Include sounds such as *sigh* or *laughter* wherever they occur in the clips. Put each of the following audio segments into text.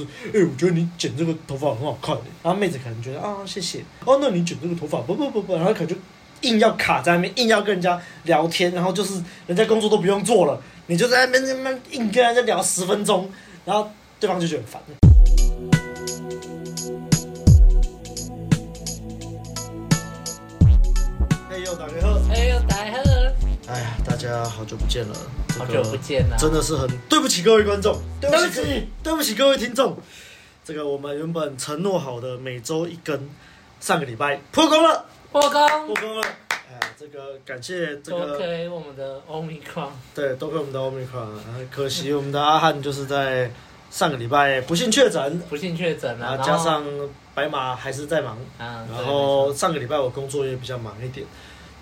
哎、我觉得你剪这个头发很好看，然后妹子可能觉得啊，谢谢。哦，那你剪这个头发，不不不不，然后可能就硬要卡在那边，硬要跟人家聊天，然后就是人家工作都不用做了，你就在那边那边硬跟人家聊十分钟，然后对方就觉得烦。家好久不见了。好久不见了，真的是很对不起各位观众，对不起，对不起，各位听众。这个我们原本承诺好的每周一更，上个礼拜破功了，破功，破功了。哎，这个感谢这个多亏我们的 Omicron，，对，多亏我们的欧米克。可惜我们的阿汉就是在上个礼拜不幸确诊，不幸确诊了，加上白马还是在忙，啊，然后上个礼拜我工作也比较忙一点，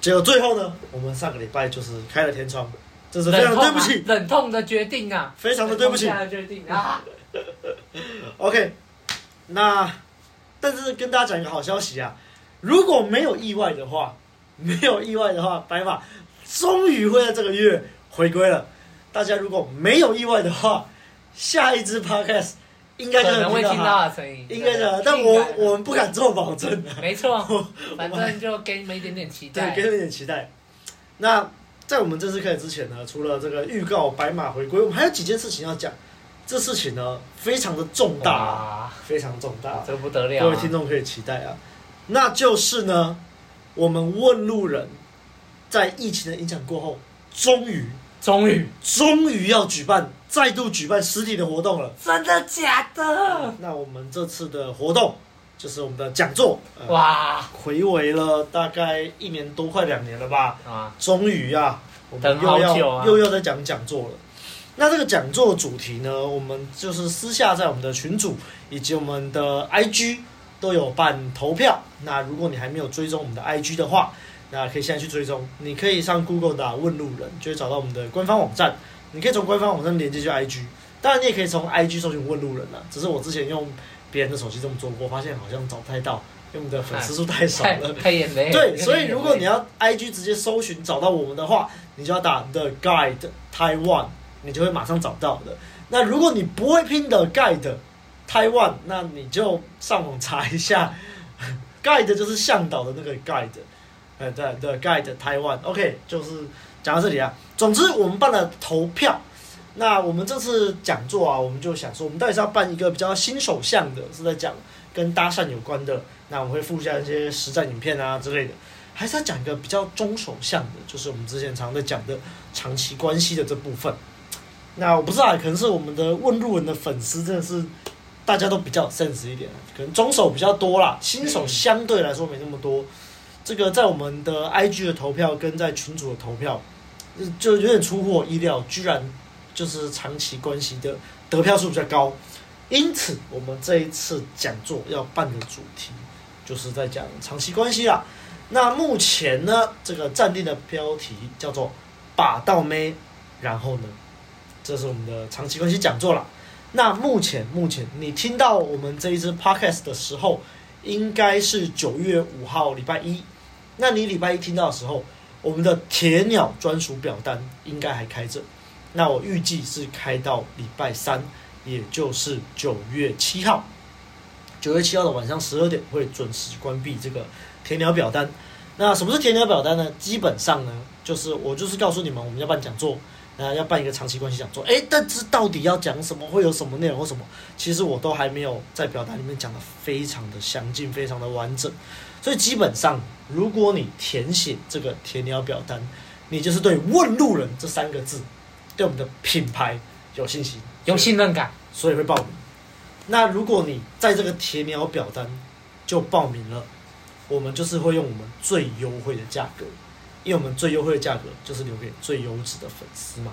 结果最后呢，我们上个礼拜就是开了天窗。这是非常对不起，忍痛的决定啊！非常的对不起，的决定啊。*laughs* OK，那但是跟大家讲一个好消息啊，如果没有意外的话，没有意外的话，白马终于会在这个月回归了。大家如果没有意外的话，下一支 Podcast 应该就能会听到的声音，应该的，但我我们不敢做保证。没错，*laughs* 反正就给你们一点点期待，对，给你们一点期待。那。在我们正式开始之前呢，除了这个预告白马回归，我们还有几件事情要讲。这事情呢，非常的重大，非常重大，这个不得了，各位听众可以期待啊。那就是呢，我们问路人，在疫情的影响过后，终于，终于，终于要举办，再度举办实体的活动了。真的假的？那我们这次的活动。就是我们的讲座，呃、哇，回违了大概一年多，快两年了吧？啊，终于啊，我们又要、啊、又要再讲讲座了。那这个讲座主题呢，我们就是私下在我们的群组以及我们的 IG 都有办投票。那如果你还没有追踪我们的 IG 的话，那可以现在去追踪。你可以上 Google 打问路人，就会找到我们的官方网站。你可以从官方网站连接去 IG，当然你也可以从 IG 搜寻问路人了。只是我之前用。别人的手机这么做过，发现好像找不太到，因为我们的粉丝数太少了。太眼泪。对，所以如果你要 IG 直接搜寻找到我们的话，你就要打 The Guide Taiwan，你就会马上找到的。那如果你不会拼 The Guide Taiwan，那你就上网查一下，*laughs* Guide 就是向导的那个 Guide，呃，对，The Guide Taiwan。OK，就是讲到这里啊。总之，我们办了投票。那我们这次讲座啊，我们就想说，我们到底是要办一个比较新手向的，是在讲跟搭讪有关的，那我们会附下一些实战影片啊之类的，还是要讲一个比较中手向的，就是我们之前常在讲的长期关系的这部分。那我不知道，可能是我们的问路人的粉丝真的是大家都比较 sense 一点，可能中手比较多啦，新手相对来说没那么多。这个在我们的 IG 的投票跟在群组的投票，就有点出乎我意料，居然。就是长期关系的得票数比较高，因此我们这一次讲座要办的主题就是在讲长期关系啦。那目前呢，这个暂定的标题叫做“把到妹”，然后呢，这是我们的长期关系讲座啦。那目前目前你听到我们这一支 podcast 的时候，应该是九月五号礼拜一。那你礼拜一听到的时候，我们的铁鸟专属表单应该还开着。那我预计是开到礼拜三，也就是九月七号。九月七号的晚上十二点会准时关闭这个铁鸟表单。那什么是铁鸟表单呢？基本上呢，就是我就是告诉你们，我们要办讲座，那要办一个长期关系讲座。诶，但是到底要讲什么，会有什么内容或什么，其实我都还没有在表单里面讲的非常的详尽，非常的完整。所以基本上，如果你填写这个铁鸟表单，你就是对“问路人”这三个字。对我们的品牌有信心、有信任感，所以会报名。那如果你在这个铁鸟表单就报名了，我们就是会用我们最优惠的价格，因为我们最优惠的价格就是留给最优质的粉丝嘛。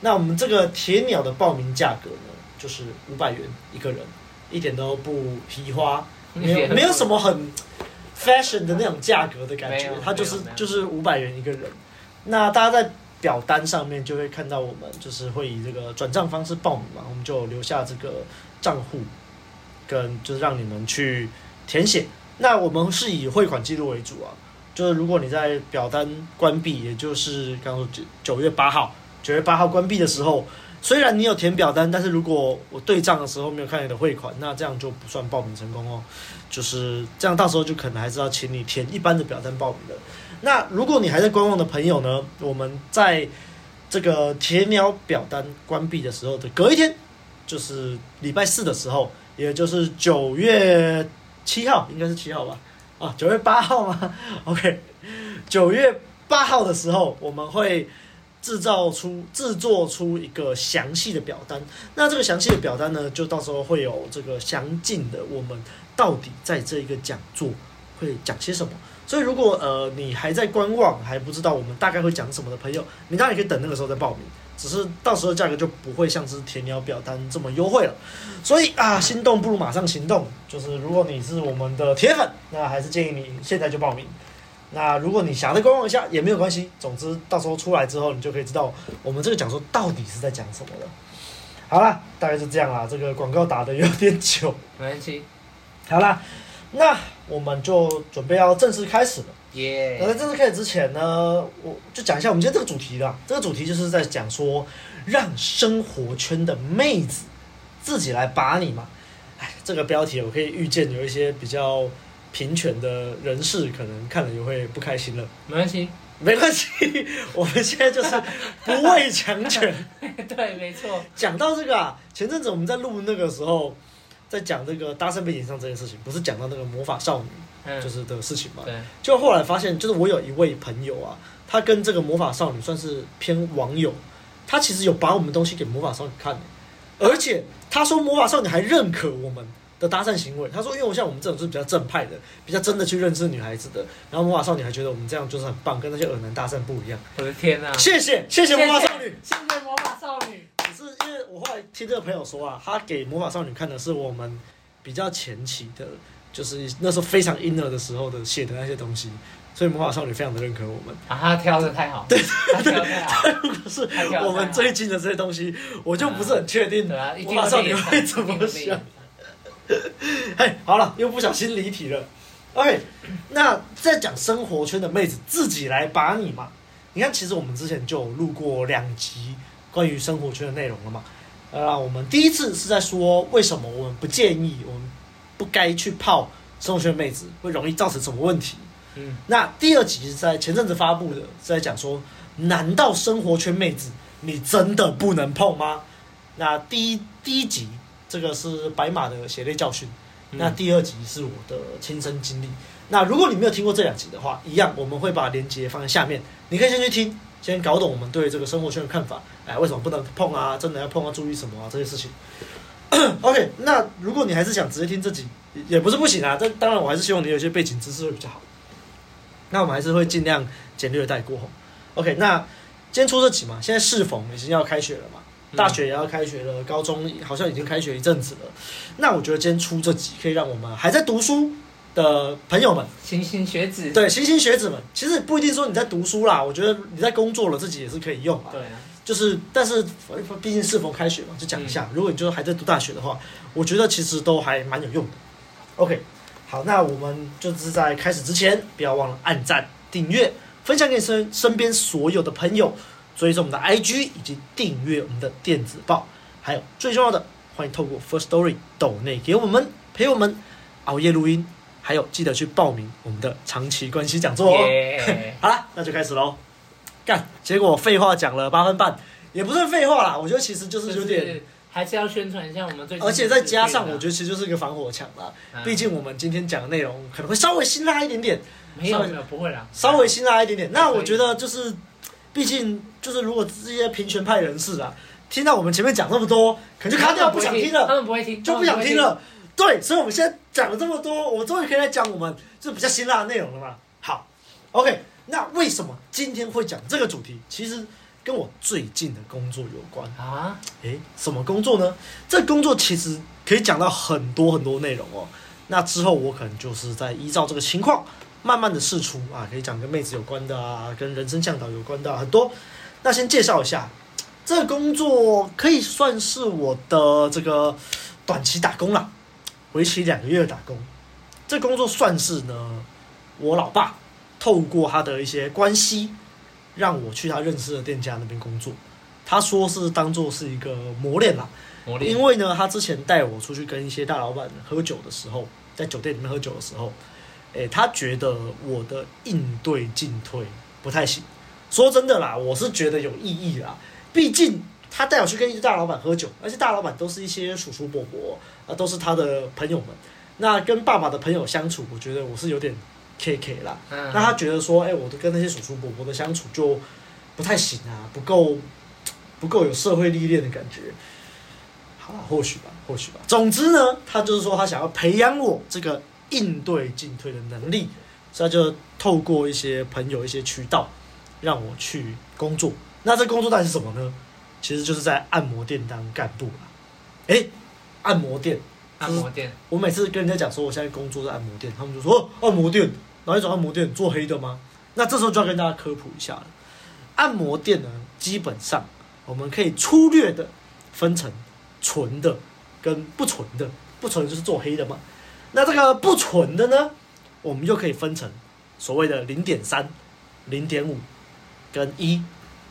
那我们这个铁鸟的报名价格呢，就是五百元一个人，一点都不皮花，没有没有什么很 fashion 的那种价格的感觉，它就是就是五百元一个人。那大家在。表单上面就会看到我们就是会以这个转账方式报名嘛，我们就留下这个账户，跟就是让你们去填写。那我们是以汇款记录为主啊，就是如果你在表单关闭，也就是刚刚说九九月八号，九月八号关闭的时候虽然你有填表单，但是如果我对账的时候没有看你的汇款，那这样就不算报名成功哦。就是这样，到时候就可能还是要请你填一般的表单报名的。那如果你还在观望的朋友呢，我们在这个填鸟表单关闭的时候的隔一天，就是礼拜四的时候，也就是九月七号，应该是七号吧？啊，九月八号吗？OK，九月八号的时候，我们会制造出、制作出一个详细的表单。那这个详细的表单呢，就到时候会有这个详尽的我们到底在这一个讲座会讲些什么。所以，如果呃你还在观望，还不知道我们大概会讲什么的朋友，你当然可以等那个时候再报名。只是到时候价格就不会像是填鸟表单这么优惠了。所以啊，心动不如马上行动。就是如果你是我们的铁粉，那还是建议你现在就报名。那如果你想再观望一下也没有关系。总之，到时候出来之后，你就可以知道我们这个讲座到底是在讲什么了。好啦，大概是这样啦。这个广告打的有点久，没关系。好啦。那我们就准备要正式开始了。耶！那在正式开始之前呢，我就讲一下我们今天这个主题啦。这个主题就是在讲说，让生活圈的妹子自己来把你嘛。哎，这个标题我可以预见有一些比较平权的人士可能看了也会不开心了。没关系，没关系，*laughs* 我们现在就是不畏强权。*laughs* 对，没错。讲到这个啊，前阵子我们在录那个时候。在讲这个搭讪被炎上这件事情，不是讲到那个魔法少女，就是的事情嘛？对。就后来发现，就是我有一位朋友啊，他跟这个魔法少女算是偏网友，他其实有把我们东西给魔法少女看，而且他说魔法少女还认可我们的搭讪行为。他说，因为我像我们这种是比较正派的，比较真的去认识女孩子的，然后魔法少女还觉得我们这样就是很棒，跟那些恶男搭讪不一样。我的天哪！谢谢谢谢魔法少女，谢谢魔法少女。只是因为我后来听这个朋友说啊，他给魔法少女看的是我们比较前期的，就是那时候非常 inner 的时候的写的那些东西，所以魔法少女非常的认可我们。啊，他挑的太好，对，他挑的太好。他如果是我们最近的这些东西，我就不是很确定魔法少女会怎么想。*laughs* 哎，好了，又不小心离题了。OK，那在讲生活圈的妹子自己来把你嘛？你看，其实我们之前就有录过两集。关于生活圈的内容了嘛？呃，我们第一次是在说为什么我们不建议，我们不该去泡生活圈妹子，会容易造成什么问题？嗯，那第二集是在前阵子发布的，是在讲说，难道生活圈妹子你真的不能碰吗？那第一第一集这个是白马的血泪教训，那第二集是我的亲身经历。那如果你没有听过这两集的话，一样我们会把链接放在下面，你可以先去听。先搞懂我们对这个生活圈的看法，哎，为什么不能碰啊？真的要碰要注意什么啊？这些事情。*coughs* OK，那如果你还是想直接听这集，也不是不行啊。但当然，我还是希望你有些背景知识会比较好。那我们还是会尽量简略带过。OK，那今天出这集嘛，现在适逢已经要开学了嘛，大学也要开学了，高中好像已经开学一阵子了。那我觉得今天出这集可以让我们还在读书的朋友们，莘莘学子，对，莘莘学子们，其实不一定说你在读书啦，我觉得你在工作了，自己也是可以用啊。对啊，就是，但是毕竟是否开学嘛，就讲一下。嗯、如果你就还在读大学的话，我觉得其实都还蛮有用的。OK，好，那我们就是在开始之前，不要忘了按赞、订阅、分享给身身边所有的朋友，追踪我们的 IG 以及订阅我们的电子报，还有最重要的，欢迎透过 First Story 抖内给我们陪我们熬夜录音。还有，记得去报名我们的长期关系讲座哦。*laughs* 好了，那就开始喽。干，结果废话讲了八分半，也不算废话啦。我觉得其实就是有点，还是要宣传一下我们最近。而且再加上，我觉得其实就是一个防火墙啦。毕、嗯、竟我们今天讲的内容可能会稍微辛辣一点点。没有没有，不会啦。稍微辛辣一点点。那我觉得就是，毕竟就是如果这些平权派人士啊，听到我们前面讲这么多，可能就卡掉，不想听了。他们不会听，就不想听了。对，所以我们现在讲了这么多，我们终于可以来讲我们就比较辛辣的内容了嘛。好，OK，那为什么今天会讲这个主题？其实跟我最近的工作有关啊。诶，什么工作呢？这工作其实可以讲到很多很多内容哦。那之后我可能就是在依照这个情况，慢慢的试出啊，可以讲跟妹子有关的啊，跟人生向导有关的啊，很多。那先介绍一下，这个工作可以算是我的这个短期打工了。为期两个月的打工，这工作算是呢，我老爸透过他的一些关系，让我去他认识的店家那边工作。他说是当做是一个磨练啦，磨练。因为呢，他之前带我出去跟一些大老板喝酒的时候，在酒店里面喝酒的时候，诶，他觉得我的应对进退不太行。说真的啦，我是觉得有意义啦，毕竟他带我去跟一些大老板喝酒，而且大老板都是一些叔叔伯伯啊，都是他的朋友们。那跟爸爸的朋友相处，我觉得我是有点 K K 啦。嗯、那他觉得说，哎、欸，我都跟那些叔叔伯伯的相处就不太行啊，不够不够有社会历练的感觉。好啦，或许吧，或许吧。总之呢，他就是说他想要培养我这个应对进退的能力，所以就透过一些朋友、一些渠道让我去工作。那这工作到底是什么呢？其实就是在按摩店当干部啦。哎、欸，按摩店。按摩店，我每次跟人家讲说我现在工作在按摩店，他们就说哦，按摩店哪一种按摩店做黑的吗？那这时候就要跟大家科普一下了。按摩店呢，基本上我们可以粗略的分成纯的跟不纯的，不纯就是做黑的嘛。那这个不纯的呢，我们就可以分成所谓的零点三、零点五跟一，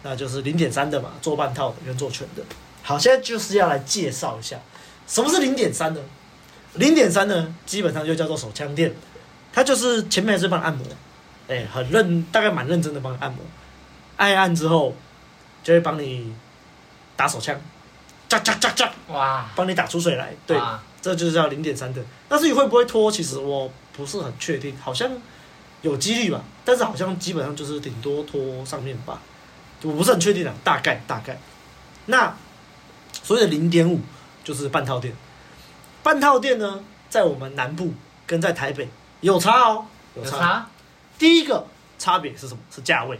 那就是零点三的嘛，做半套的跟做全的。好，现在就是要来介绍一下。什么是零点三呢？零点三呢，基本上就叫做手枪店，它就是前面还是帮按摩，哎、欸，很认，大概蛮认真的帮你按摩，按一按之后，就会帮你打手枪，扎扎扎扎，哇，帮你打出水来，对，哇这就是叫零点三的。但是你会不会拖？其实我不是很确定，好像有几率吧，但是好像基本上就是顶多拖上面吧，我不是很确定啊，大概大概。那所谓的零点五。就是半套店，半套店呢，在我们南部跟在台北有差哦，有差。有差。第一个差别是什么？是价位。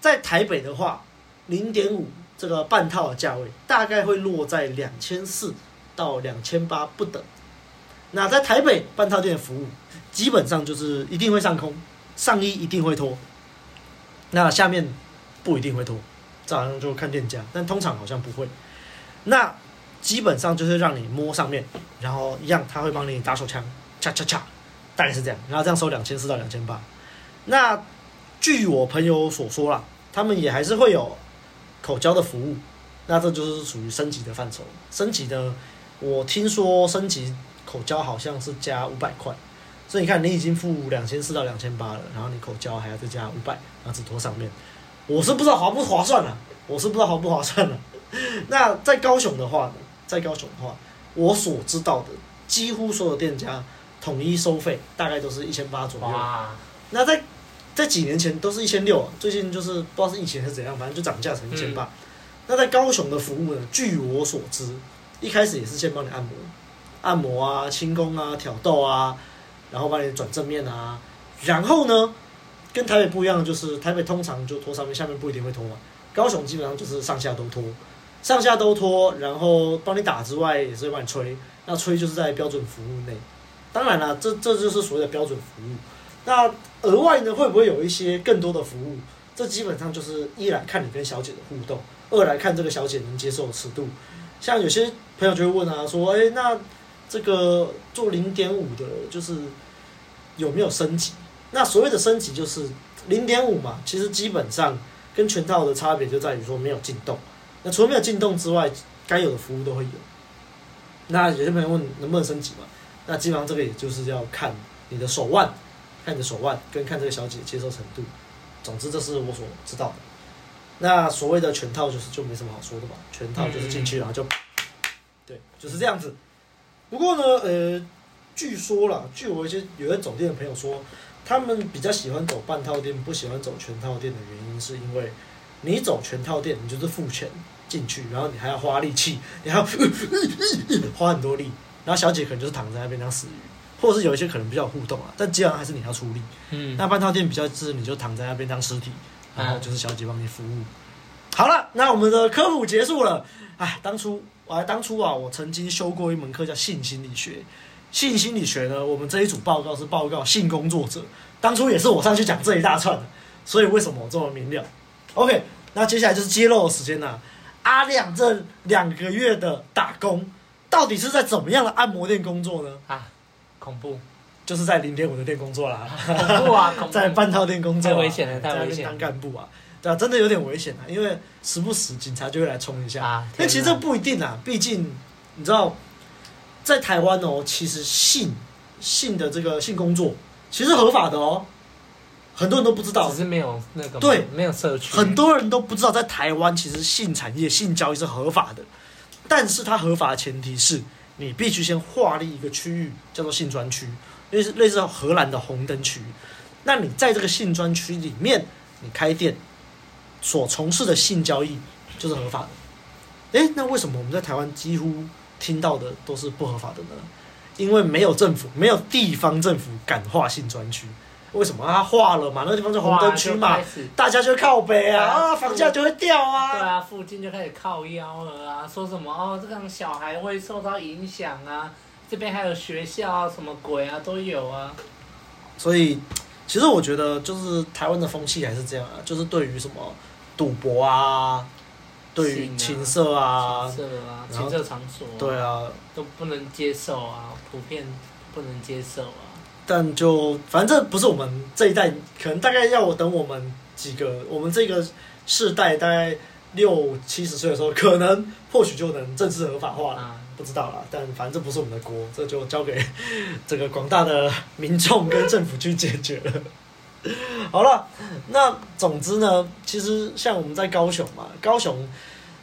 在台北的话，零点五这个半套的价位大概会落在两千四到两千八不等。那在台北半套店的服务，基本上就是一定会上空，上衣一定会脱，那下面不一定会脱，这好像就看店家，但通常好像不会。那基本上就是让你摸上面，然后一样他会帮你打手枪，恰恰恰，大概是这样，然后这样收两千四到两千八。那据我朋友所说啦，他们也还是会有口交的服务，那这就是属于升级的范畴。升级的，我听说升级口交好像是加五百块，所以你看你已经付两千四到两千八了，然后你口交还要再加五百，然后只拖上面，我是不知道划不划算了，我是不知道划不划算了。*laughs* 那在高雄的话呢？在高雄的话，我所知道的几乎所有店家统一收费大概都是一千八左右。哇那在在几年前都是一千六，最近就是不知道是疫情还是怎样，反正就涨价成一千八。那在高雄的服务呢？据我所知，一开始也是先帮你按摩、按摩啊、轻功啊、挑逗啊，然后帮你转正面啊。然后呢，跟台北不一样，就是台北通常就脱上面，下面不一定会脱嘛。高雄基本上就是上下都脱。上下都脱，然后帮你打之外，也是会帮你吹。那吹就是在标准服务内。当然了，这这就是所谓的标准服务。那额外呢，会不会有一些更多的服务？这基本上就是一来看你跟小姐的互动，二来看这个小姐能接受的尺度。像有些朋友就会问啊，说，哎，那这个做零点五的，就是有没有升级？那所谓的升级就是零点五嘛，其实基本上跟全套的差别就在于说没有进洞。那除了没有进洞之外，该有的服务都会有。那有些朋友问能不能升级嘛？那基本上这个也就是要看你的手腕，看你的手腕跟看这个小姐接受程度。总之，这是我所知道的。那所谓的全套就是就没什么好说的吧？全套就是进去然后就，对，就是这样子。不过呢，呃，据说啦，据我一些有些走店的朋友说，他们比较喜欢走半套店，不喜欢走全套店的原因是因为。你走全套店，你就是付钱进去，然后你还要花力气，你还要花很多力，然后小姐可能就是躺在那边当死鱼，或者是有一些可能比较互动啊，但基本上还是你要出力。嗯，那半套店比较是你就躺在那边当尸体，然后就是小姐帮你服务。好了，那我们的科普结束了。哎，当初我还当初啊，我曾经修过一门课叫性心理学。性心理学呢，我们这一组报告是报告性工作者，当初也是我上去讲这一大串的，所以为什么我这么明了？OK，那接下来就是揭露的时间了。阿亮这两个月的打工，到底是在怎么样的按摩店工作呢？啊，恐怖，就是在零点五的店工作啦。恐怖啊！*laughs* 恐怖在半套店工作，太危险了，太危险。当干部啊。对啊，真的有点危险啊，因为时不时警察就会来冲一下。啊，但其实这不一定啊，毕竟你知道，在台湾哦，其实性性的这个性工作其实合法的哦，很多人都不知道，只是没有那个对，没有社区，很多人都不知道，在台湾其实性产业、性交易是合法的，但是它合法的前提是你必须先划立一个区域，叫做性专区，类似类似荷兰的红灯区。那你在这个性专区里面，你开店所从事的性交易就是合法的。诶，那为什么我们在台湾几乎听到的都是不合法的呢？因为没有政府，没有地方政府敢划性专区。为什么？他划了嘛，那个地方是红灯区嘛，大家就靠北啊，啊，房价就会掉啊。对啊，附近就开始靠腰了啊，说什么哦，这个小孩会受到影响啊，这边还有学校啊，什么鬼啊都有啊。所以。其实我觉得，就是台湾的风气还是这样啊，就是对于什么赌博啊，对于情色啊，情色啊，情色场所，对啊，都不能接受啊，普遍不能接受啊。但就反正这不是我们这一代，可能大概要我等我们几个，我们这个世代大概六七十岁的时候，可能或许就能正式合法化了。啊不知道啦，但反正这不是我们的锅，这就交给 *laughs* 这个广大的民众跟政府去解决了。好了，那总之呢，其实像我们在高雄嘛，高雄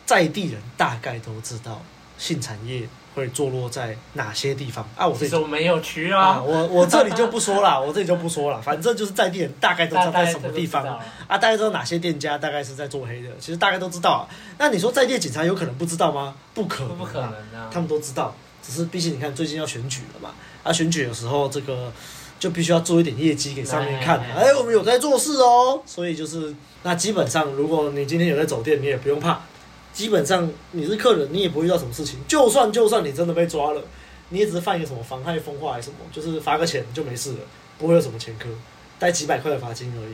在地人大概都知道性产业会坐落在哪些地方啊。我这里没有去啊，啊我我这里就不说了，*laughs* 我这里就不说了，反正就是在地人大概都知道在什么地方啊，大概知道哪些店家大概是在做黑的，其实大概都知道啊。那你说在地警察有可能不知道吗？不可能，不可能啊！他们都知道，只是毕竟你看最近要选举了嘛，啊，选举有时候这个就必须要做一点业绩给上面看，哎，我们有在做事哦。所以就是那基本上，如果你今天有在走店，你也不用怕。基本上你是客人，你也不会遇到什么事情。就算就算你真的被抓了，你也只是犯一个什么妨害风化还是什么，就是罚个钱就没事了，不会有什么前科，带几百块的罚金而已。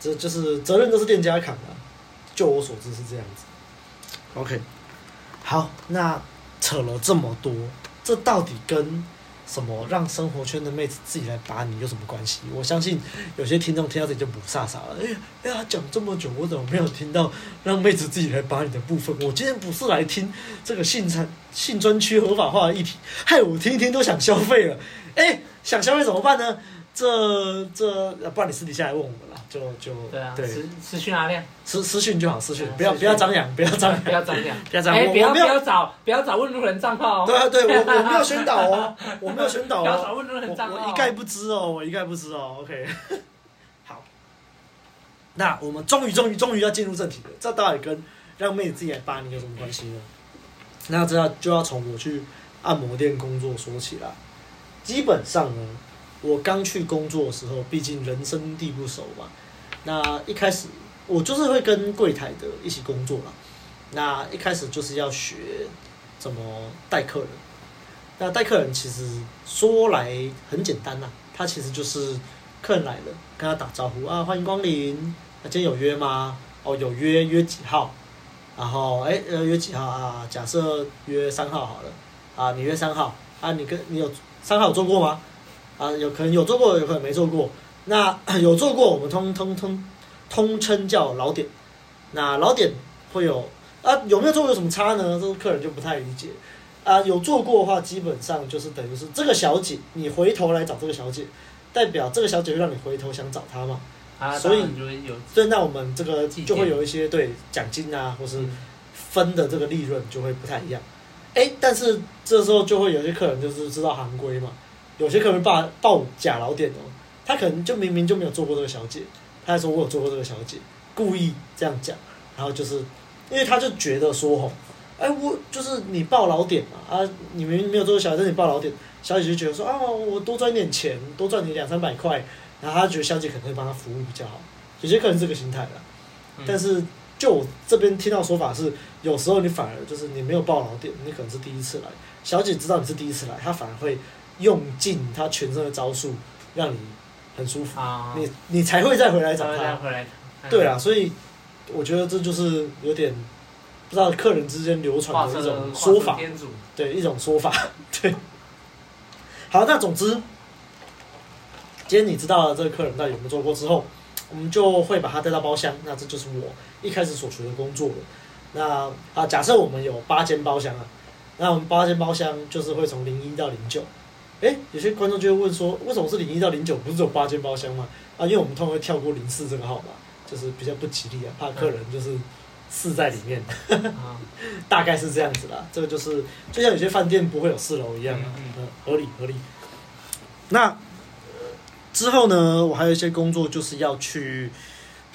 这就是责任都是店家扛的，就我所知是这样子。OK，好，那扯了这么多，这到底跟什么让生活圈的妹子自己来把你有什么关系？我相信有些听众听到这里就不傻傻了。哎呀，哎呀，讲这么久，我怎么没有听到让妹子自己来把你的部分？我今天不是来听这个性产性专区合法化的议题，害我听一听都想消费了。哎，想消费怎么办呢？这这，不然你私底下来问我们，就就对啊，对，私私讯阿亮，私私讯就好，私讯不要不要张扬，不要张扬，*laughs* 不要张扬，不要张扬，哎，不要不要找不要找问路人账号哦，对啊对，我我没有 *laughs* 宣导哦，我没有宣导哦，不要找问路人账号，我一概不知哦，我一概不知哦，OK，*laughs* 好，那我们终于终于终于要进入正题了，这到底跟让妹子自己来扒你有什么关系呢？那这要就要从我去按摩店工作说起了，基本上呢。我刚去工作的时候，毕竟人生地不熟嘛。那一开始我就是会跟柜台的一起工作啦。那一开始就是要学怎么带客人。那带客人其实说来很简单呐，他其实就是客人来了，跟他打招呼啊，欢迎光临。那今天有约吗？哦，有约，约几号？然后哎，呃，约几号啊？假设约三号好了。啊，你约三号啊？你跟你有三号有做过吗？啊，有可能有做过，有可能没做过。那 *coughs* 有做过，我们通通通通称叫老点。那老点会有啊，有没有做过有什么差呢？这个客人就不太理解。啊，有做过的话，基本上就是等于是这个小姐，你回头来找这个小姐，代表这个小姐会让你回头想找她嘛。啊，所以有对，那我们这个就会有一些对奖金啊，或是分的这个利润就会不太一样。哎，但是这时候就会有些客人就是知道行规嘛。有些客人报报假老点哦，他可能就明明就没有做过这个小姐，他还说我有做过这个小姐，故意这样讲，然后就是，因为他就觉得说吼，哎我就是你报老点嘛啊，你明明没有做过小姐，你报老点，小姐就觉得说啊我多赚点钱，多赚你两三百块，然后他觉得小姐可能会帮他服务比较好，有些客人这个心态啦，但是就我这边听到说法是，有时候你反而就是你没有报老点，你可能是第一次来，小姐知道你是第一次来，她反而会。用尽他全身的招数，让你很舒服，啊、你你才会再回来找他。对啊，所以我觉得这就是有点不知道客人之间流传的一种说法，对一种说法。对，好，那总之，今天你知道了这个客人到底有没有做过之后，我们就会把他带到包厢。那这就是我一开始所学的工作了。那啊，假设我们有八间包厢啊，那我们八间包厢就是会从零一到零九。诶，有些观众就会问说，为什么是零一到零九，不是有八间包厢吗？啊，因为我们通常会跳过零四这个号码，就是比较不吉利啊，怕客人就是四在里面。嗯、*laughs* 大概是这样子啦。这个就是就像有些饭店不会有四楼一样啊，嗯，合理合理。那之后呢，我还有一些工作，就是要去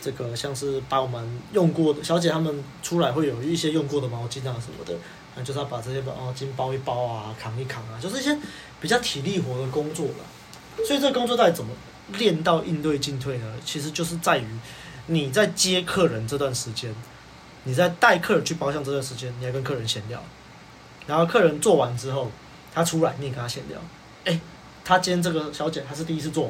这个，像是把我们用过的小姐她们出来会有一些用过的毛巾啊什么的，啊，就是要把这些毛巾包一包啊，扛一扛啊，就是一些比较体力活的工作了。所以这个工作到底怎么练到应对进退呢？其实就是在于你在接客人这段时间，你在带客人去包厢这段时间，你要跟客人闲聊，然后客人做完之后，他出来，你也跟他闲聊，哎。他今天这个小姐还是第一次做，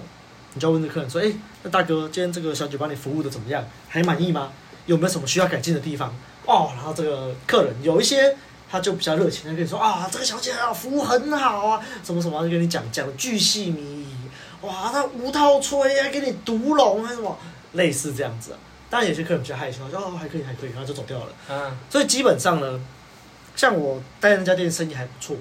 你就要问这客人说：“哎，那大哥，今天这个小姐帮你服务的怎么样？还满意吗？有没有什么需要改进的地方？”哦，然后这个客人有一些他就比较热情，他跟你说：“啊，这个小姐啊，服务很好啊，什么什么，就跟你讲讲的巨细靡遗。哇，他无套吹啊，给你独龙还是什么，类似这样子。当然有些客人比较害羞，说：哦，还可以，还可以，然后就走掉了。嗯，所以基本上呢，像我待那家店生意还不错，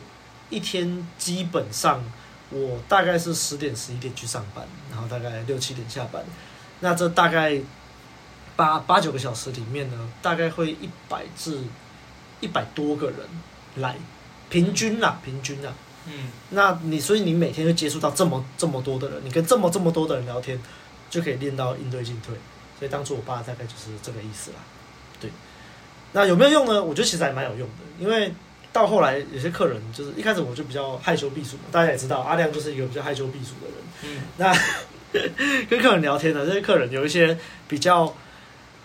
一天基本上。我大概是十点十一点去上班，然后大概六七点下班，那这大概八八九个小时里面呢，大概会一百至一百多个人来，平均啦，平均啦。嗯，那你所以你每天就接触到这么这么多的人，你跟这么这么多的人聊天，就可以练到应对进退。所以当初我爸大概就是这个意思啦。对，那有没有用呢？我觉得其实还蛮有用的，因为。到后来，有些客人就是一开始我就比较害羞避暑嘛，大家也知道阿亮就是一个比较害羞避暑的人。嗯，那 *laughs* 跟客人聊天呢这些客人有一些比较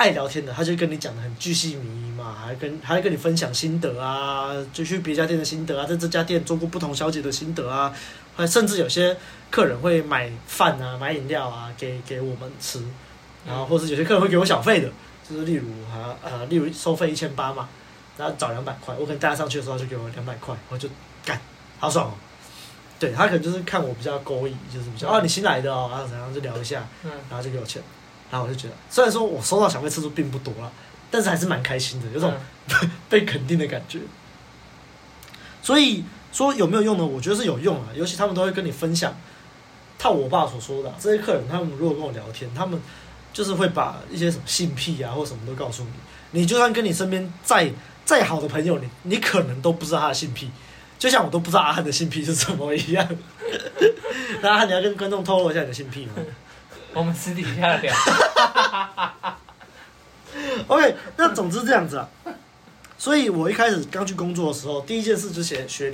爱聊天的，他就跟你讲的很巨细靡遗嘛，还跟还跟你分享心得啊，就去别家店的心得啊，在这家店做过不同小姐的心得啊，还甚至有些客人会买饭啊、买饮料啊给给我们吃，然后或者有些客人会给我小费的，就是例如哈呃，例如收费一千八嘛。然后找两百块，我可能带他上去的时候就给我两百块，我就干，好爽哦。对，他可能就是看我比较勾引，就是比较哦，你新来的哦，然后然后就聊一下，然后就给我钱，然后我就觉得，虽然说我收到小费次数并不多了，但是还是蛮开心的，有种 *laughs* 被肯定的感觉。所以说有没有用呢？我觉得是有用啊，尤其他们都会跟你分享，套我爸所说的啊，这些客人，他们如果跟我聊天，他们就是会把一些什么性癖啊或什么都告诉你，你就算跟你身边再再好的朋友，你你可能都不知道他的性癖，就像我都不知道阿汉的性癖是什么一样。那 *laughs* 阿汉，你要跟观众透露一下你的性癖吗？我们私底下聊。*laughs* OK，那总之这样子啊。所以我一开始刚去工作的时候，第一件事就学学，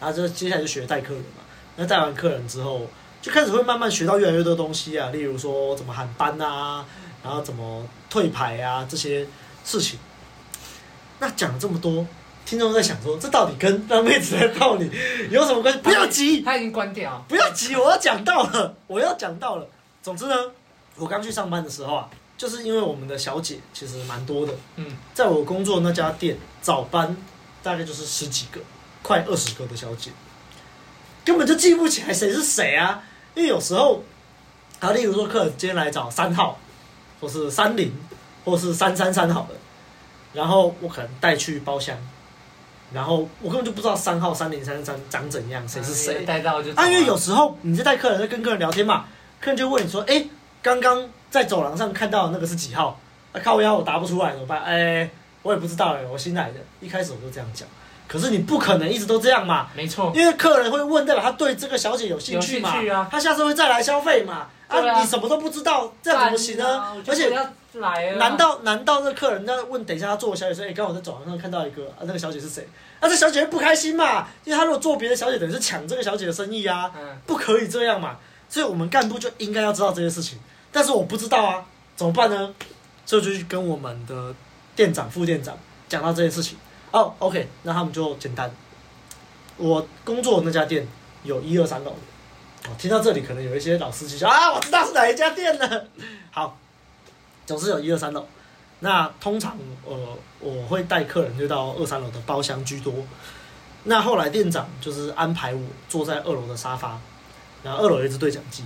然后就接下来就学带客人嘛。那带完客人之后，就开始会慢慢学到越来越多东西啊，例如说怎么喊班啊，然后怎么退牌啊这些事情。那讲了这么多，听众在想说，这到底跟让妹子来泡你有什么关系？不要急，他已经关掉。不要急，我要讲到了，*laughs* 我要讲到了。总之呢，我刚去上班的时候啊，就是因为我们的小姐其实蛮多的。嗯，在我工作那家店，早班大概就是十几个，快二十个的小姐，根本就记不起来谁是谁啊。因为有时候，啊，例如说客人今天来找三号，或是三零，或是三三三好的。然后我可能带去包厢，然后我根本就不知道三号三零三三长怎样，谁是谁？带到就啊，因为有时候你在带客人，在跟客人聊天嘛，客人就问你说：“哎，刚刚在走廊上看到那个是几号？”啊，靠腰我答不出来怎么办？哎，我也不知道哎，我新来的，一开始我就这样讲。可是你不可能一直都这样嘛，没错，因为客人会问，代表他对这个小姐有兴趣嘛，啊、他下次会再来消费嘛。啊，啊你什么都不知道，这样怎么行呢？啊、而且，难道难道这客人要问，等一下他坐我小姐说，哎、欸，刚好在走廊上看到一个，啊，那个小姐是谁？那、啊、这小姐会不开心嘛？因为他如果做别的小姐，等于是抢这个小姐的生意啊，嗯、不可以这样嘛。所以我们干部就应该要知道这些事情，但是我不知道啊，怎么办呢？所以就去跟我们的店长、副店长讲到这件事情。哦，OK，那他们就简单。我工作的那家店有一二三楼。哦，听到这里可能有一些老司机说啊，我知道是哪一家店了。好，总是有一二三楼。那通常呃，我会带客人就到二三楼的包厢居多。那后来店长就是安排我坐在二楼的沙发，然后二楼有一支对讲机。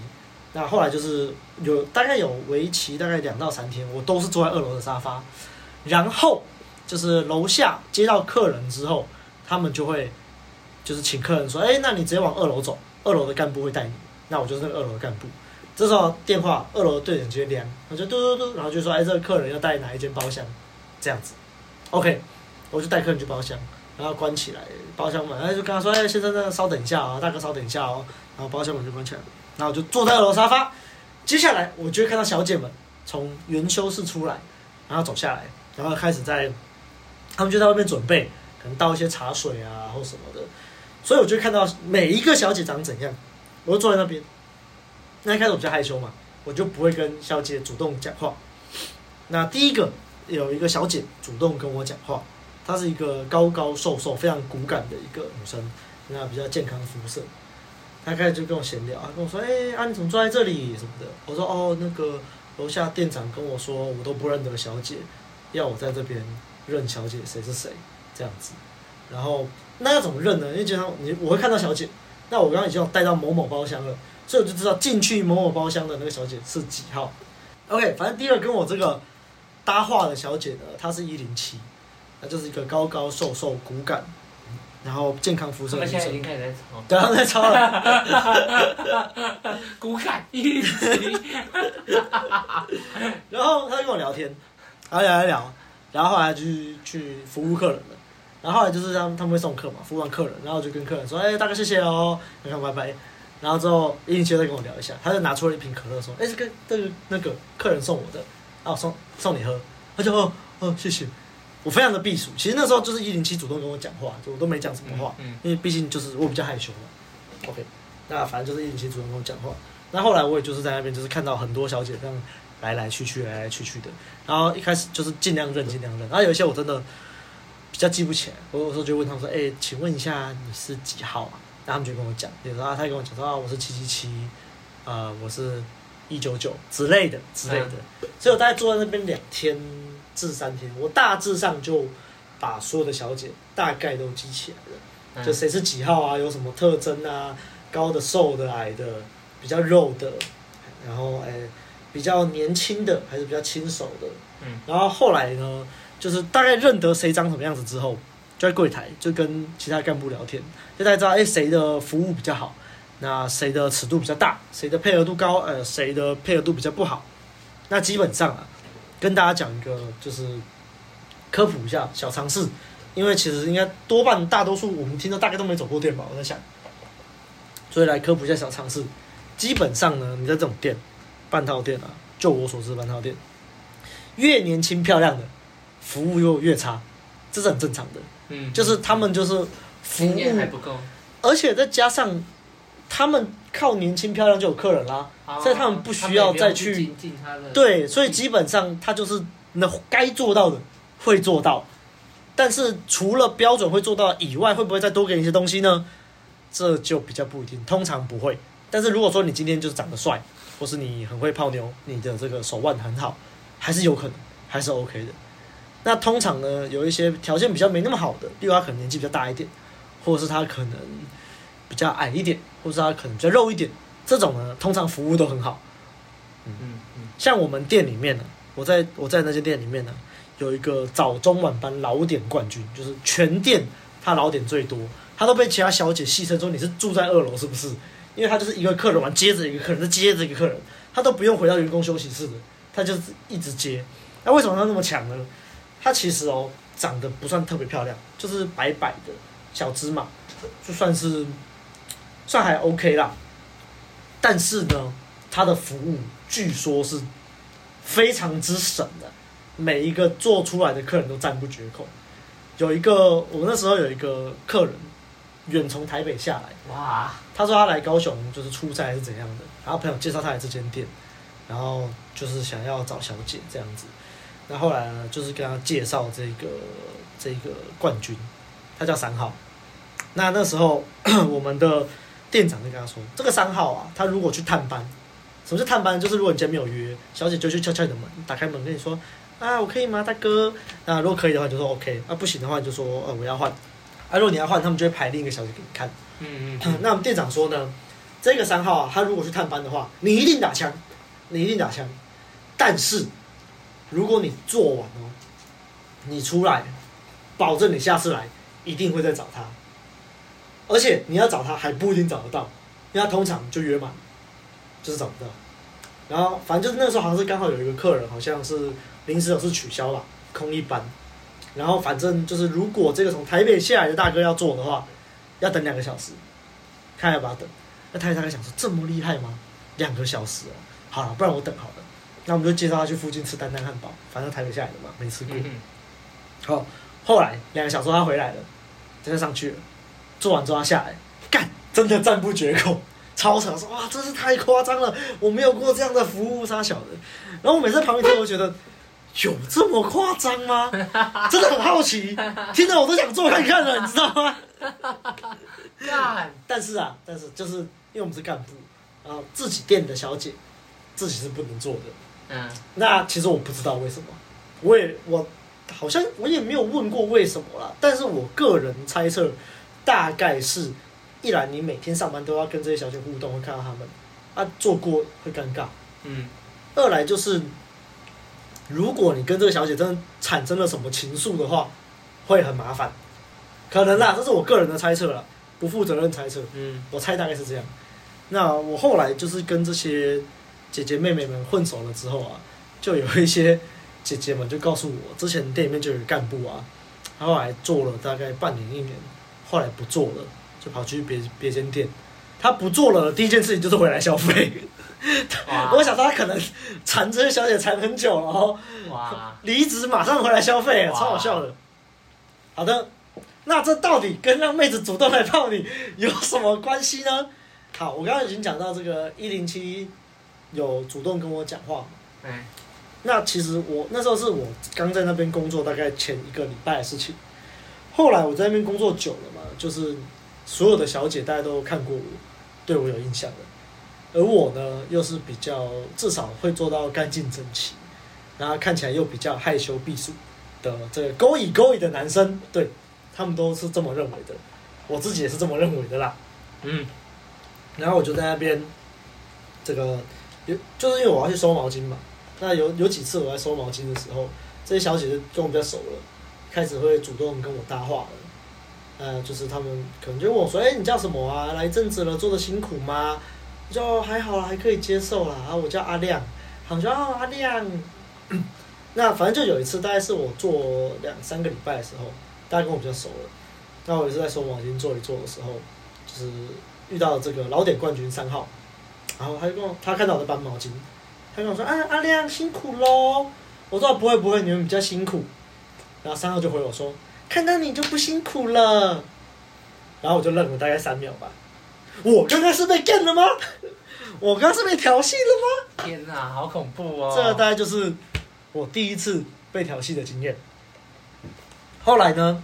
那后来就是有大概有为期大概两到三天，我都是坐在二楼的沙发，然后就是楼下接到客人之后，他们就会就是请客人说，哎，那你直接往二楼走，二楼的干部会带你。那我就是那个二楼的干部。这时候电话二楼对讲机亮，我就嘟嘟嘟，然后就说，哎，这个客人要带哪一间包厢，这样子，OK，我就带客人去包厢，然后关起来包厢门，哎，就跟他说，哎，先生，那稍等一下啊，大哥稍等一下哦，然后包厢门就关起来了。然后我就坐在二楼沙发，接下来我就会看到小姐们从元修室出来，然后走下来，然后开始在，他们就在外面准备，可能倒一些茶水啊或什么的，所以我就看到每一个小姐长怎样，我就坐在那边。那一开始我比较害羞嘛，我就不会跟小姐主动讲话。那第一个有一个小姐主动跟我讲话，她是一个高高瘦瘦、非常骨感的一个女生，那比较健康肤色。她开始就跟我闲聊啊，跟我说：“哎、欸，啊，你怎么坐在这里什么的？”我说：“哦，那个楼下店长跟我说，我都不认得小姐，要我在这边认小姐谁是谁这样子。然后那要怎么认呢？因为经常你我会看到小姐，那我刚刚已经有带到某某包厢了，所以我就知道进去某某包厢的那个小姐是几号。OK，反正第二个跟我这个搭话的小姐呢，她是一零七，那就是一个高高瘦瘦骨感。”然后健康肤色。他们现在已经开始在抄。对，他们在抄了。*laughs* 骨感一零七。*laughs* 然后她就跟我聊天，然后聊一聊，然后后来就去去服务客人了。然后后来就是他们他们会送客嘛，服务完客人，然后就跟客人说：“哎，大哥谢谢哦，你看拜拜。”然后之后一零七再跟我聊一下，他就拿出了一瓶可乐说：“哎，这个这个那个客人送我的，啊，送送你喝。”他就哦哦谢谢。我非常的避暑，其实那时候就是一零七主动跟我讲话，就我都没讲什么话，嗯嗯、因为毕竟就是我比较害羞嘛。OK，那反正就是一零七主动跟我讲话。那后来我也就是在那边就是看到很多小姐这样来来去去来来去去的，然后一开始就是尽量认尽量认，然后有一些我真的比较记不起来，我有时候就问他们说：“哎、欸，请问一下你是几号啊？”然后他们就跟我讲，有时候他跟我讲说：“啊，我是七七七，呃，我是一九九之类的之类的。嗯”所以我大概坐在那边两天。至三天，我大致上就把所有的小姐大概都记起来了，嗯、就谁是几号啊，有什么特征啊，高的、瘦的、矮的，比较肉的，然后哎、欸，比较年轻的还是比较轻熟的，嗯，然后后来呢，就是大概认得谁长什么样子之后，就在柜台就跟其他干部聊天，就大家知道哎谁、的服务比较好，那谁的尺度比较大，谁的配合度高，呃，谁的配合度比较不好，那基本上啊。跟大家讲一个，就是科普一下小常识，因为其实应该多半大多数我们听到大概都没走过店吧，我在想，所以来科普一下小常识。基本上呢，你在这种店，半套店啊，就我所知的半套店，越年轻漂亮的服务又越差，这是很正常的。嗯，就是他们就是服务还不够，而且再加上他们靠年轻漂亮就有客人啦。所以他们不需要再去，对，所以基本上他就是那该做到的会做到，但是除了标准会做到以外，会不会再多给你一些东西呢？这就比较不一定，通常不会。但是如果说你今天就是长得帅，或是你很会泡妞，你的这个手腕很好，还是有可能，还是 OK 的。那通常呢，有一些条件比较没那么好的，例如他可能年纪比较大一点，或者是他可能比较矮一点，或者是他可能比较肉一点。这种呢，通常服务都很好。嗯嗯嗯，像我们店里面呢，我在我在那间店里面呢，有一个早中晚班老点冠军，就是全店他老点最多，他都被其他小姐戏称说，你是住在二楼是不是？因为他就是一个客人完接着一个客人，再接着一个客人，他都不用回到员工休息室的，他就是一直接。那为什么他那么强呢？他其实哦，长得不算特别漂亮，就是白白的小芝麻，就算是算还 OK 啦。但是呢，他的服务据说是非常之神的，每一个做出来的客人都赞不绝口。有一个，我那时候有一个客人远从台北下来，哇，他说他来高雄就是出差还是怎样的，然后朋友介绍他来这间店，然后就是想要找小姐这样子。那后来呢，就是跟他介绍这个这个冠军，他叫三号。那那时候 *coughs* 我们的。店长就跟他说：“这个三号啊，他如果去探班，什么是探班？就是如果你今天没有约，小姐就去敲敲你的门，打开门跟你说：‘啊，我可以吗，大哥？’那如果可以的话，就说 OK；啊，不行的话，就说呃，我要换。啊，如果你要换，他们就会排另一个小姐给你看。嗯嗯。*coughs* 那我们店长说呢，这个三号啊，他如果去探班的话，你一定打枪，你一定打枪。但是如果你做完哦，你出来，保证你下次来一定会再找他。而且你要找他还不一定找得到，因为他通常就约满，就是找不到。然后反正就是那时候好像是刚好有一个客人，好像是临时有事取消了，空一班。然后反正就是如果这个从台北下来的大哥要做的话，要等两个小时，看要不要等。那他大概想说这么厉害吗？两个小时哦，好了，不然我等好了。那我们就介绍他去附近吃丹丹汉堡，反正台北下来的嘛，没吃过。好，后来两个小时他回来了，他就上去了。做完之后他下来，干，真的赞不绝口，超扯，说哇，真是太夸张了，我没有过这样的服务，差小的。然后我每次旁边听，我觉得有这么夸张吗？真的很好奇，听到我都想做看看了，你知道吗？*laughs* 但是啊，但是就是因为我们是干部然后，自己店的小姐自己是不能做的。嗯，那其实我不知道为什么，我也我好像我也没有问过为什么啦，但是我个人猜测。大概是，一来你每天上班都要跟这些小姐互动，会看到他们，啊，做过会尴尬。嗯。二来就是，如果你跟这个小姐真的产生了什么情愫的话，会很麻烦。可能啦，这是我个人的猜测啦，不负责任猜测。嗯。我猜大概是这样。那我后来就是跟这些姐姐妹妹们混熟了之后啊，就有一些姐姐们就告诉我，之前店里面就有干部啊，他后来做了大概半年一年。后来不做了，就跑去别别间店。他不做了，第一件事情就是回来消费。哇 *laughs* 我想说他可能缠这些小姐缠很久了，然后 *laughs* 离职马上回来消费，超好笑的。好的，那这到底跟让妹子主动来泡你有什么关系呢？好，我刚刚已经讲到这个一零七有主动跟我讲话。哎、那其实我那时候是我刚在那边工作大概前一个礼拜的事情。后来我在那边工作久了嘛，就是所有的小姐大家都看过我，对我有印象的。而我呢，又是比较至少会做到干净整齐，然后看起来又比较害羞避暑的这个勾引勾引的男生，对他们都是这么认为的，我自己也是这么认为的啦。嗯，然后我就在那边，这个有就是因为我要去收毛巾嘛，那有有几次我在收毛巾的时候，这些小姐就跟我比较熟了。开始会主动跟我搭话了，呃，就是他们可能就问我说：“哎、你叫什么啊？来一阵子了，做的辛苦吗？”我说：“还好啦，还可以接受啦。”啊，我叫阿亮，他们说：“，阿亮。*coughs* ”那反正就有一次，大概是我做两三个礼拜的时候，大家跟我比较熟了。那我也是在收毛巾做一做的时候，就是遇到这个老点冠军三号，然后他就跟我，他看到我在搬毛巾，他跟我说：“啊，阿亮辛苦喽。”我说：“不会不会，你们比较辛苦。”然后三号就回我说：“看到你就不辛苦了。”然后我就愣了大概三秒吧。我刚刚是被干了吗？*laughs* 我刚刚是被调戏了吗？天哪，好恐怖哦！这大概就是我第一次被调戏的经验。后来呢，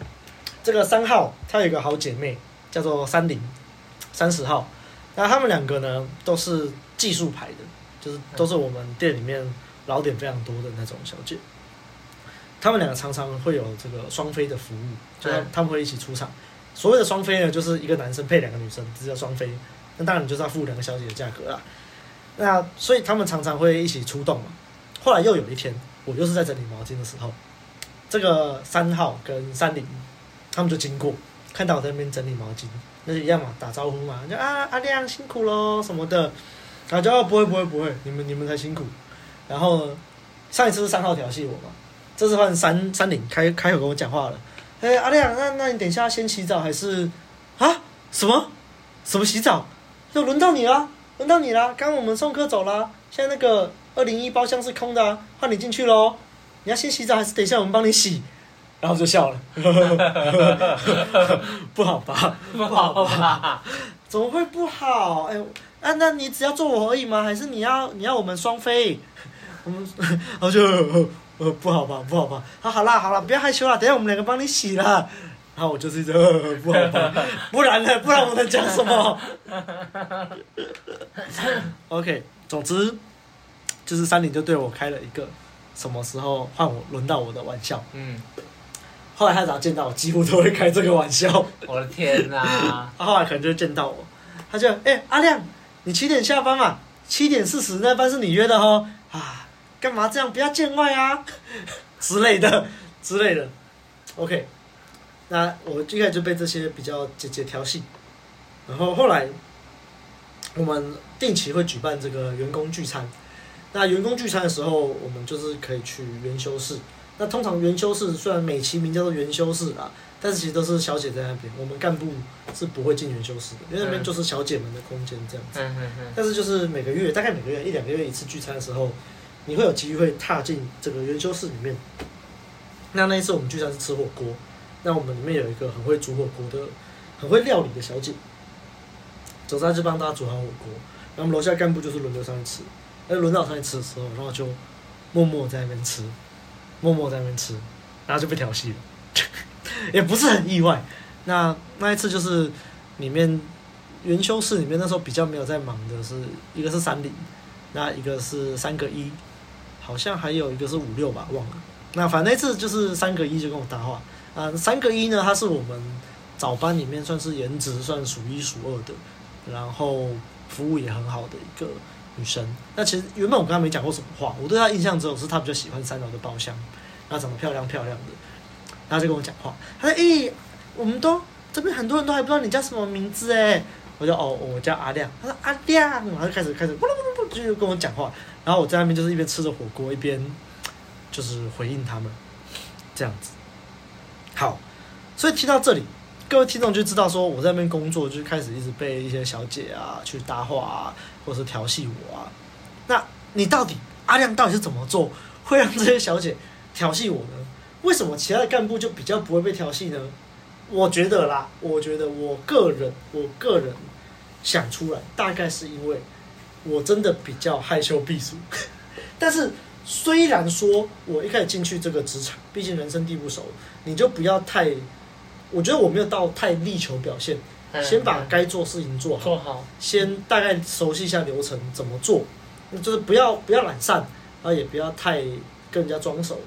这个三号他有一个好姐妹叫做三零三十号，那他们两个呢都是技术牌的，就是都是我们店里面老点非常多的那种小姐。他们两个常常会有这个双飞的服务，就他们会一起出场。所谓的双飞呢，就是一个男生配两个女生，这叫双飞。那当然就是要付两个小姐的价格啦。那所以他们常常会一起出动嘛。后来又有一天，我又是在整理毛巾的时候，这个三号跟三零他们就经过，看到我在那边整理毛巾，那就一样嘛，打招呼嘛，就啊阿亮辛苦喽什么的。然后就啊不会不会不会，你们你们才辛苦。然后，上一次是三号调戏我嘛。这次换三三零开开口跟我讲话了，哎、阿亮，那那你等一下先洗澡还是啊？什么什么洗澡？就轮到你了，轮到你了。刚刚我们送客走了，现在那个二零一包厢是空的，啊，换你进去喽。你要先洗澡还是等一下我们帮你洗？然后就笑了，*laughs* 不好吧？不好吧？怎么会不好？哎，啊，那你只要做我而已吗？还是你要你要我们双飞？我们 *laughs* 然后就。呃，不好吧，不好吧，好，好啦，好啦，不要害羞啦，等下我们两个帮你洗啦。然后我就是一直呃，不好吧，不然呢？不然我能讲什么？OK，总之就是三林就对我开了一个什么时候换我轮到我的玩笑。嗯。后来他只要见到我，几乎都会开这个玩笑。我的天哪！*laughs* 他后来可能就见到我，他就哎、欸、阿亮，你七点下班嘛，七点四十那班是你约的哦，啊，干嘛这样？不要见外啊，*laughs* 之类的之类的。OK，那我一开始就被这些比较姐姐调戏，然后后来我们定期会举办这个员工聚餐。那员工聚餐的时候，我们就是可以去元修室。那通常元修室虽然美其名叫做元修室啊，但是其实都是小姐在那边，我们干部是不会进元修室的，因为那边就是小姐们的空间这样子。嗯嗯嗯。但是就是每个月，大概每个月一两个月一次聚餐的时候，你会有机会踏进这个元修室里面。那那一次我们聚餐是吃火锅，那我们里面有一个很会煮火锅的、很会料理的小姐，走上去帮大家煮好火锅，然后我们楼下干部就是轮流上去吃。哎，轮到上去吃的时候，然后就默默在那边吃，默默在那边吃，然后就被调戏了，*laughs* 也不是很意外。那那一次就是里面元修室里面那时候比较没有在忙的是一个是三零，那一个是三个一，好像还有一个是五六吧，忘了。那反正那次就是三个一就跟我搭话，嗯，三个一呢，他是我们早班里面算是颜值算数一数二的，然后服务也很好的一个。女生，那其实原本我跟她没讲过什么话，我对她印象只有是她比较喜欢三楼的包厢，然后长得漂亮漂亮的，然后就跟我讲话，她说：“诶、欸，我们都这边很多人都还不知道你叫什么名字诶。”我就哦，我叫阿亮。她说：“阿亮。”然后就开始开始不不不不，就跟我讲话，然后我在那边就是一边吃着火锅一边就是回应他们，这样子。好，所以听到这里。各位听众就知道，说我在那边工作，就开始一直被一些小姐啊去搭话啊，或者是调戏我啊。那你到底阿亮到底是怎么做，会让这些小姐调戏我呢？为什么其他的干部就比较不会被调戏呢？我觉得啦，我觉得我个人，我个人想出来，大概是因为我真的比较害羞避俗。*laughs* 但是虽然说我一开始进去这个职场，毕竟人生地不熟，你就不要太。我觉得我没有到太力求表现，先把该做事情做好，做好，先大概熟悉一下流程怎么做，就是不要不要懒散，然后也不要太跟人家装熟。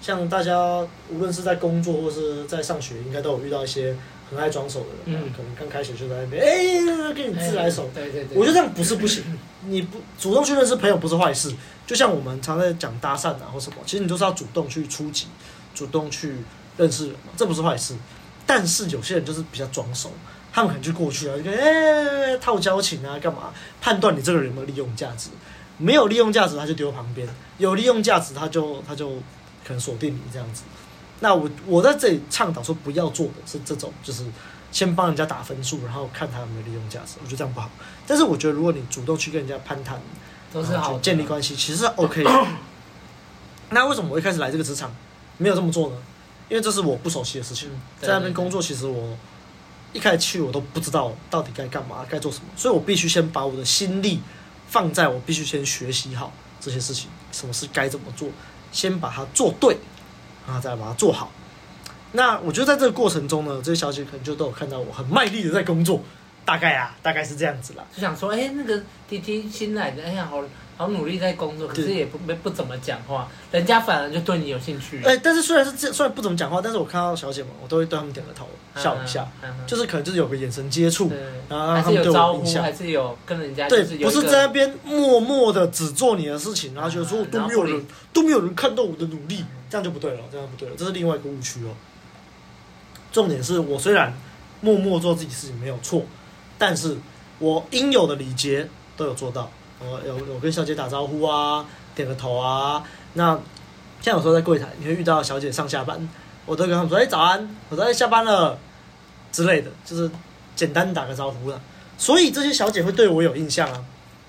像大家无论是在工作或是在上学，应该都有遇到一些很爱装熟的人，嗯，可能刚开学就在那边，哎，跟你自来熟，对对对，我觉得这样不是不行，你不主动去认识朋友不是坏事，就像我们常在讲搭讪啊或什么，其实你都是要主动去出击，主动去认识人嘛，这不是坏事。但是有些人就是比较装熟，他们可能就过去了，就跟哎套交情啊，干嘛判断你这个人有没有利用价值？没有利用价值，他就丢旁边；有利用价值，他就他就可能锁定你这样子。那我我在这里倡导说，不要做的是这种，就是先帮人家打分数，然后看他有没有利用价值。我觉得这样不好。但是我觉得，如果你主动去跟人家攀谈，都是好建立关系，其实 OK。那为什么我一开始来这个职场没有这么做呢？因为这是我不熟悉的事情，在那边工作，其实我一开始去我都不知道到底该干嘛，该做什么，所以我必须先把我的心力放在我必须先学习好这些事情，什么事该怎么做，先把它做对，然后再把它做好。那我觉得在这个过程中呢，这些小姐可能就都有看到我很卖力的在工作，大概啊，大概是这样子啦。就想说，哎，那个弟弟新来的，哎呀，好。好努力在工作，可是也不没不怎么讲话，人家反而就对你有兴趣。哎，但是虽然是这虽然不怎么讲话，但是我看到小姐们，我都会对他们点个头，笑一下，就是可能就是有个眼神接触，然后让他们对我印象，还是有跟人家对，不是在那边默默的只做你的事情，然后觉得说都没有人都没有人看到我的努力，这样就不对了，这样不对了，这是另外一个误区哦。重点是我虽然默默做自己事情没有错，但是我应有的礼节都有做到。我有有跟小姐打招呼啊，点个头啊。那像有时候在柜台，你会遇到小姐上下班，我都跟他们说：“哎，早安！”我说：“哎，下班了。”之类的，就是简单打个招呼了。所以这些小姐会对我有印象啊。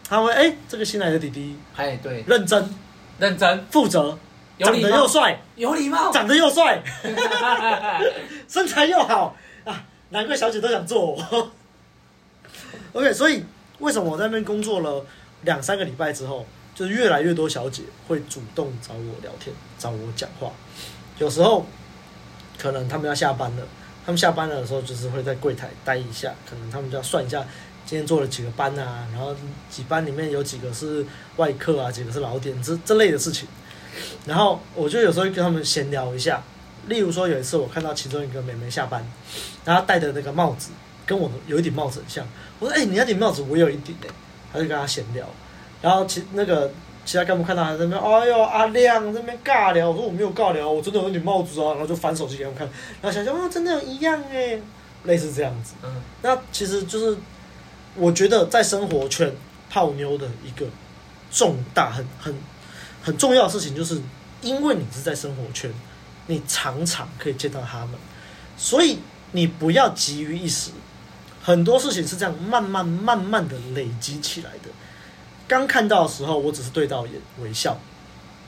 她会哎，这个新来的弟弟，哎，对，认真、认真、负责，长得又帅，有礼貌，长得又帅，*laughs* *laughs* 身材又好啊，难怪小姐都想做我。*laughs* OK，所以为什么我在那边工作了？两三个礼拜之后，就是越来越多小姐会主动找我聊天，找我讲话。有时候可能他们要下班了，他们下班了的时候，就是会在柜台待一下。可能他们就要算一下今天做了几个班啊，然后几班里面有几个是外客啊，几个是老点，这这类的事情。然后我就有时候跟他们闲聊一下。例如说有一次我看到其中一个妹妹下班，然后戴的那个帽子跟我有一顶帽子很像。我说：“哎、你那顶帽子我有一顶哎。”他就跟他闲聊，然后其那个其他干部看到他在那边，哎呦阿亮在那边尬聊，我说我没有尬聊，我真的有顶帽子啊，然后就翻手机给他们看，然后想想啊，真的有一样哎，类似这样子。嗯，那其实就是我觉得在生活圈泡妞的一个重大很很很重要的事情，就是因为你是在生活圈，你常常可以见到他们，所以你不要急于一时。很多事情是这样慢慢慢慢的累积起来的。刚看到的时候，我只是对到眼微笑，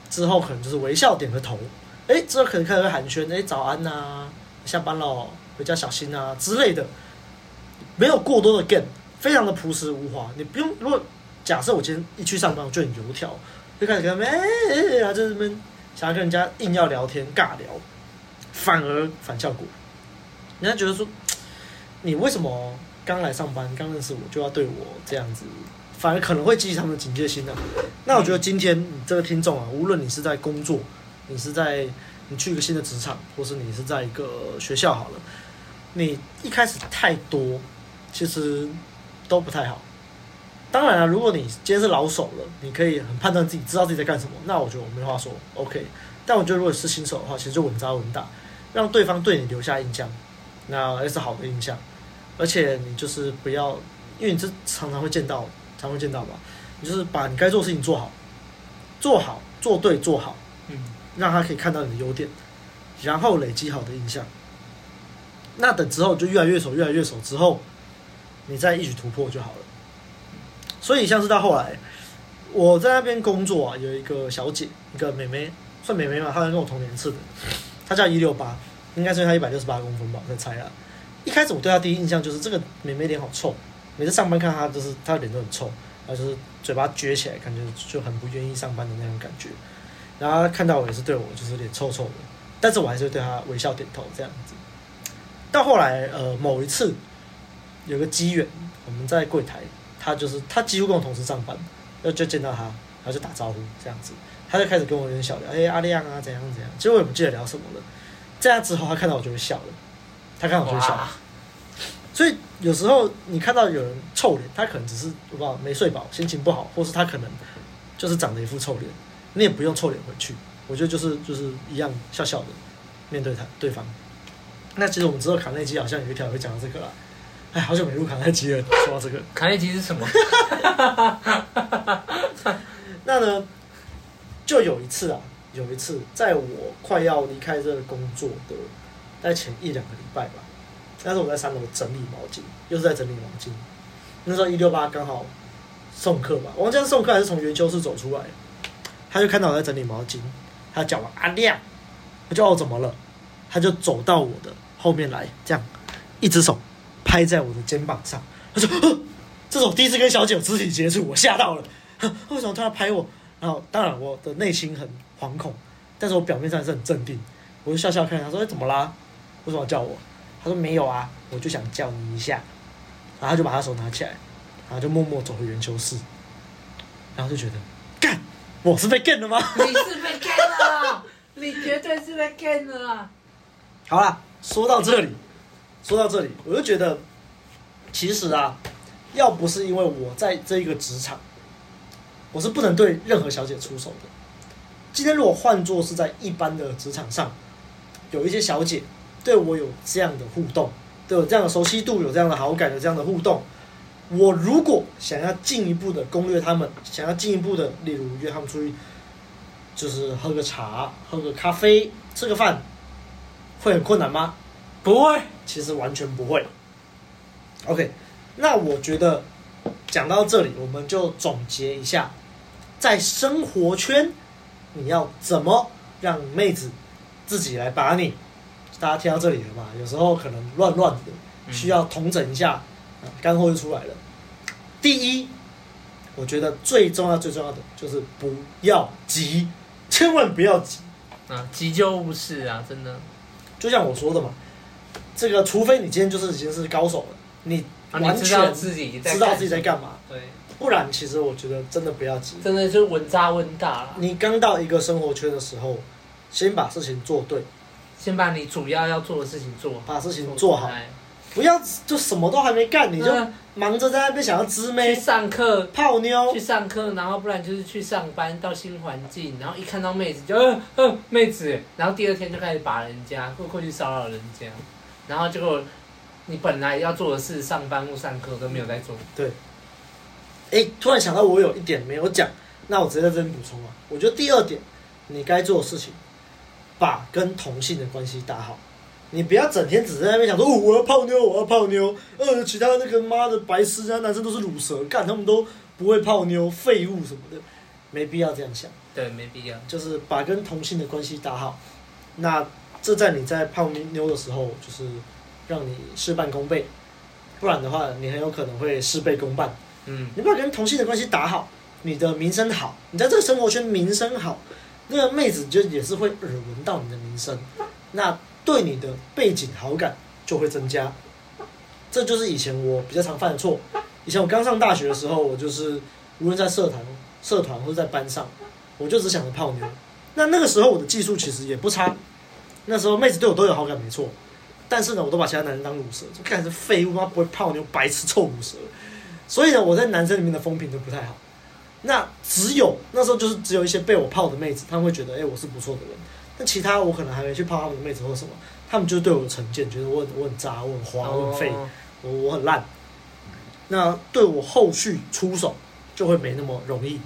之后可能就是微笑点个头，哎，之后可能开始会寒暄，哎，早安呐、下班喽，回家小心啊之类的，没有过多的 game，非常的朴实无华。你不用，如果假设我今天一去上班，我就很油条，就开始跟他们哎哎，然后就这边想要跟人家硬要聊天尬聊，反而反效果，人家觉得说。你为什么刚来上班，刚认识我就要对我这样子？反而可能会激起他们的警戒心呢、啊。那我觉得今天你这个听众啊，无论你是在工作，你是在你去一个新的职场，或是你是在一个学校好了，你一开始太多，其实都不太好。当然了、啊，如果你今天是老手了，你可以很判断自己，知道自己在干什么，那我觉得我没话说，OK。但我觉得如果是新手的话，其实就稳扎稳打，让对方对你留下印象，那也是好的印象。而且你就是不要，因为你这常常会见到，常会见到吧？你就是把你该做的事情做好，做好做对做好，嗯，让他可以看到你的优点，然后累积好的印象。那等之后就越来越熟，越来越熟之后，你再一举突破就好了。所以像是到后来，我在那边工作啊，有一个小姐，一个妹妹，算妹妹嘛，她跟我同年次的，她叫一六八，应该是她一百六十八公分吧，我在猜啊。一开始我对她第一印象就是这个妹妹脸好臭，每次上班看她就是她的脸都很臭，然后就是嘴巴撅起来，感觉就很不愿意上班的那种感觉。然后看到我也是对我就是脸臭臭的，但是我还是对她微笑点头这样子。到后来呃某一次有个机缘，我们在柜台，她就是她几乎跟我同时上班，然后就见到她，然后就打招呼这样子，她就开始跟我有点小聊，哎阿亮啊怎样怎样，其实我也不记得聊什么了。这样之后她看到我就会笑了。他看我就笑，所以有时候你看到有人臭脸，他可能只是我不知道没睡饱，心情不好，或是他可能就是长了一副臭脸，你也不用臭脸回去。我觉得就是就是一样笑笑的面对他对方。那其实我们知道卡内基好像有一条会讲到这个啦。哎，好久没录卡内基了，说到这个，卡内基是什么？那呢，就有一次啊，有一次在我快要离开这个工作的。在前一两个礼拜吧，那时候我在三楼整理毛巾，又是在整理毛巾。那时候一六八刚好送客吧，我忘记是送客还是从元修室走出来，他就看到我在整理毛巾，他叫我阿亮，我就哦怎么了？他就走到我的后面来，这样一只手拍在我的肩膀上，他说：“这是我第一次跟小姐有肢体接触，我吓到了。为什么他要拍我？”然后当然我的内心很惶恐，但是我表面上是很镇定，我就笑笑看他说：“哎，怎么啦？”为什么要叫我？他说没有啊，我就想叫你一下，然后他就把他手拿起来，然后就默默走回圆球室，然后就觉得，干，我是被干了吗？你是被干了，你绝对是被干了。好啦，说到这里，说到这里，我就觉得，其实啊，要不是因为我在这一个职场，我是不能对任何小姐出手的。今天如果换做是在一般的职场上，有一些小姐。对我有这样的互动，对我这样的熟悉度，有这样的好感，有这样的互动。我如果想要进一步的攻略他们，想要进一步的，例如约他们出去，就是喝个茶、喝个咖啡、吃个饭，会很困难吗？不会，其实完全不会。OK，那我觉得讲到这里，我们就总结一下，在生活圈，你要怎么让妹子自己来把你。大家听到这里了嘛？有时候可能乱乱的，需要统整一下，干货就出来了。第一，我觉得最重要、最重要的就是不要急，千万不要急啊！急就不是啊！真的，就像我说的嘛，这个除非你今天就是已经是高手了，你完全知道自己知道自己在干嘛，对，不然其实我觉得真的不要急，真的就稳扎稳打了。你刚到一个生活圈的时候，先把事情做对。先把你主要要做的事情做，把事情做好，不要就什么都还没干，你就忙着在那边想要织妹去上课。泡妞。去上课，然后不然就是去上班到新环境，然后一看到妹子就嗯嗯、呃呃、妹子，然后第二天就开始把人家过过去骚扰人家，然后结果你本来要做的事，上班或上课都没有在做。对。哎，突然想到我有一点没有讲，那我直接在这边补充啊。我觉得第二点，你该做的事情，把跟同性的关系打好。你不要整天只在那边想说，哦，我要泡妞，我要泡妞。呃，其他那个妈的白痴，啊男生都是乳蛇，干他们都不会泡妞，废物什么的，没必要这样想。对，没必要。就是把跟同性的关系打好，那这在你在泡妞的时候，就是让你事半功倍。不然的话，你很有可能会事倍功半。嗯，你把跟同性的关系打好，你的名声好，你在这个生活圈名声好，那个妹子就也是会耳闻到你的名声。那。对你的背景好感就会增加，这就是以前我比较常犯的错。以前我刚上大学的时候，我就是无论在社团、社团或者在班上，我就只想着泡妞。那那个时候我的技术其实也不差，那时候妹子对我都有好感，没错。但是呢，我都把其他男人当乳蛇，就看是废物，他不会泡妞，白痴臭乳蛇。所以呢，我在男生里面的风评都不太好。那只有那时候就是只有一些被我泡的妹子，他们会觉得，哎，我是不错的人。那其他我可能还没去泡他们的妹子或什么，他们就对我的成见，觉得我很我很渣，我很花，我很废，我我很烂。那对我后续出手就会没那么容易，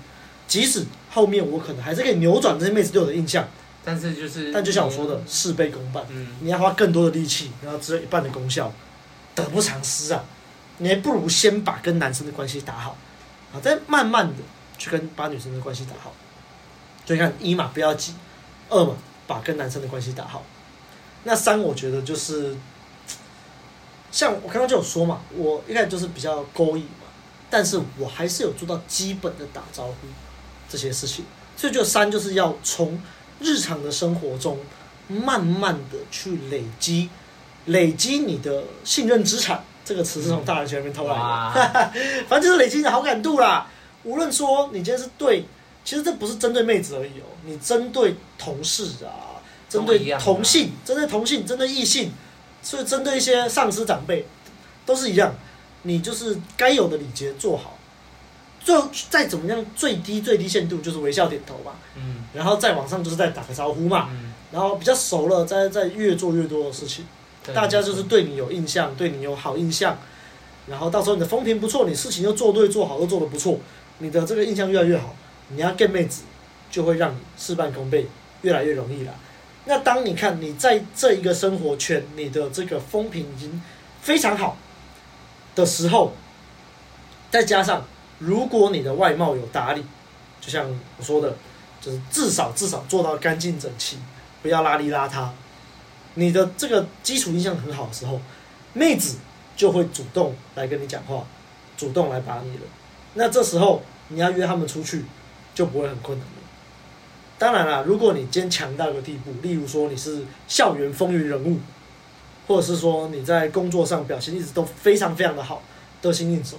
即使后面我可能还是可以扭转这些妹子对我的印象，但是就是，但就像我说的，事倍功半，嗯，你要花更多的力气，然后只有一半的功效，得不偿失啊！你还不如先把跟男生的关系打好，啊，再慢慢的去跟把女生的关系打好。所以看一嘛，不要急；二嘛。把跟男生的关系打好，那三我觉得就是，像我刚刚就有说嘛，我一开始就是比较勾引嘛，但是我还是有做到基本的打招呼这些事情，所以就三就是要从日常的生活中慢慢的去累积，累积你的信任资产，这个词是从大人学里面偷来的，*laughs* 反正就是累积你的好感度啦。无论说你今天是对。其实这不是针对妹子而已哦，你针对同事啊，针对同性，针对同性，针对异性，所以针对一些上司长辈，都是一样。你就是该有的礼节做好，最后再怎么样，最低最低限度就是微笑点头嘛。嗯。然后再往上就是再打个招呼嘛。嗯。然后比较熟了，再再越做越多的事情，大家就是对你有印象，对你有好印象。然后到时候你的风评不错，你事情又做对做好，都做得不错，你的这个印象越来越好。你要 get 妹子，就会让你事半功倍，越来越容易了。那当你看你在这一个生活圈，你的这个风评已经非常好的时候，再加上如果你的外貌有打理，就像我说的，就是至少至少做到干净整齐，不要邋里邋遢。你的这个基础印象很好的时候，妹子就会主动来跟你讲话，主动来把你了。那这时候你要约他们出去。就不会很困难了。当然了，如果你今天强到一个地步，例如说你是校园风云人物，或者是说你在工作上表现一直都非常非常的好，得心应手，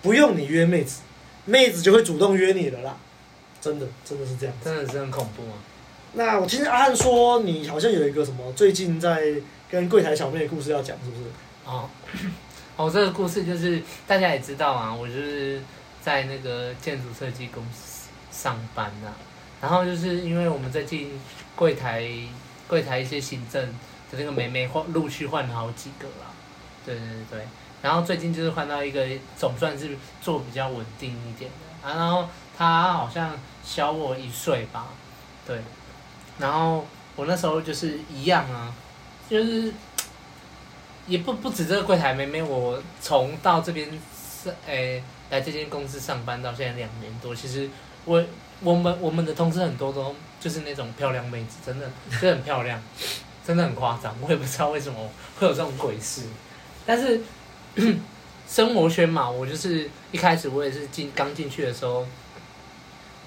不用你约妹子，妹子就会主动约你了啦。真的，真的是这样。真的是很恐怖啊。那我听阿汉说，你好像有一个什么最近在跟柜台小妹的故事要讲，是不是？哦，*coughs* 哦，这个故事就是大家也知道啊，我就是在那个建筑设计公司。上班呐、啊，然后就是因为我们最近柜台柜台一些行政的那个妹妹换陆续换了好几个了，对对对，然后最近就是换到一个总算是做比较稳定一点的。啊，然后她好像小我一岁吧，对，然后我那时候就是一样啊，就是也不不止这个柜台妹妹，我从到这边是诶来这间公司上班到现在两年多，其实。我我们我们的同事很多都就是那种漂亮妹子，真的真的很漂亮，真的很夸张。我也不知道为什么会有这种鬼事，但是生活圈嘛，我就是一开始我也是进刚进去的时候，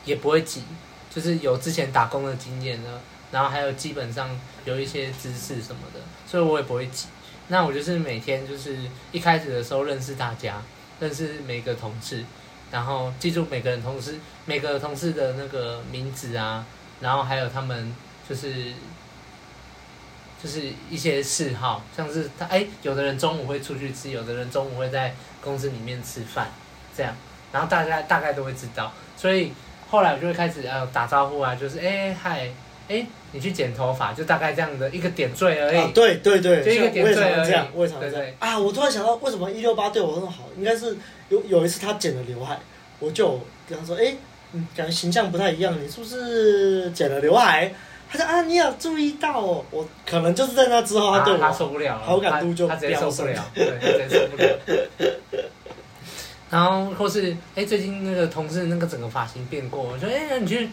也不会挤，就是有之前打工的经验呢，然后还有基本上有一些知识什么的，所以我也不会挤。那我就是每天就是一开始的时候认识大家，认识每个同事。然后记住每个人同事每个同事的那个名字啊，然后还有他们就是就是一些嗜好，像是他哎，有的人中午会出去吃，有的人中午会在公司里面吃饭，这样，然后大家大概都会知道，所以后来我就会开始呃打招呼啊，就是哎嗨，哎你去剪头发，就大概这样的一个点缀而已。啊、对对对，就一个点缀而已。为什么这样？对对啊，我突然想到，为什么一六八对我那么好？应该是有有一次他剪了刘海，我就跟他说，哎，嗯，感觉形象不太一样，你是不是剪了刘海？他说啊，你有注意到哦，我可能就是在那之后，他对我他受不了了，好感度就他，他直接受不了，对，他直接受不了。*laughs* 然后或是哎，最近那个同事那个整个发型变过，我说哎，你去，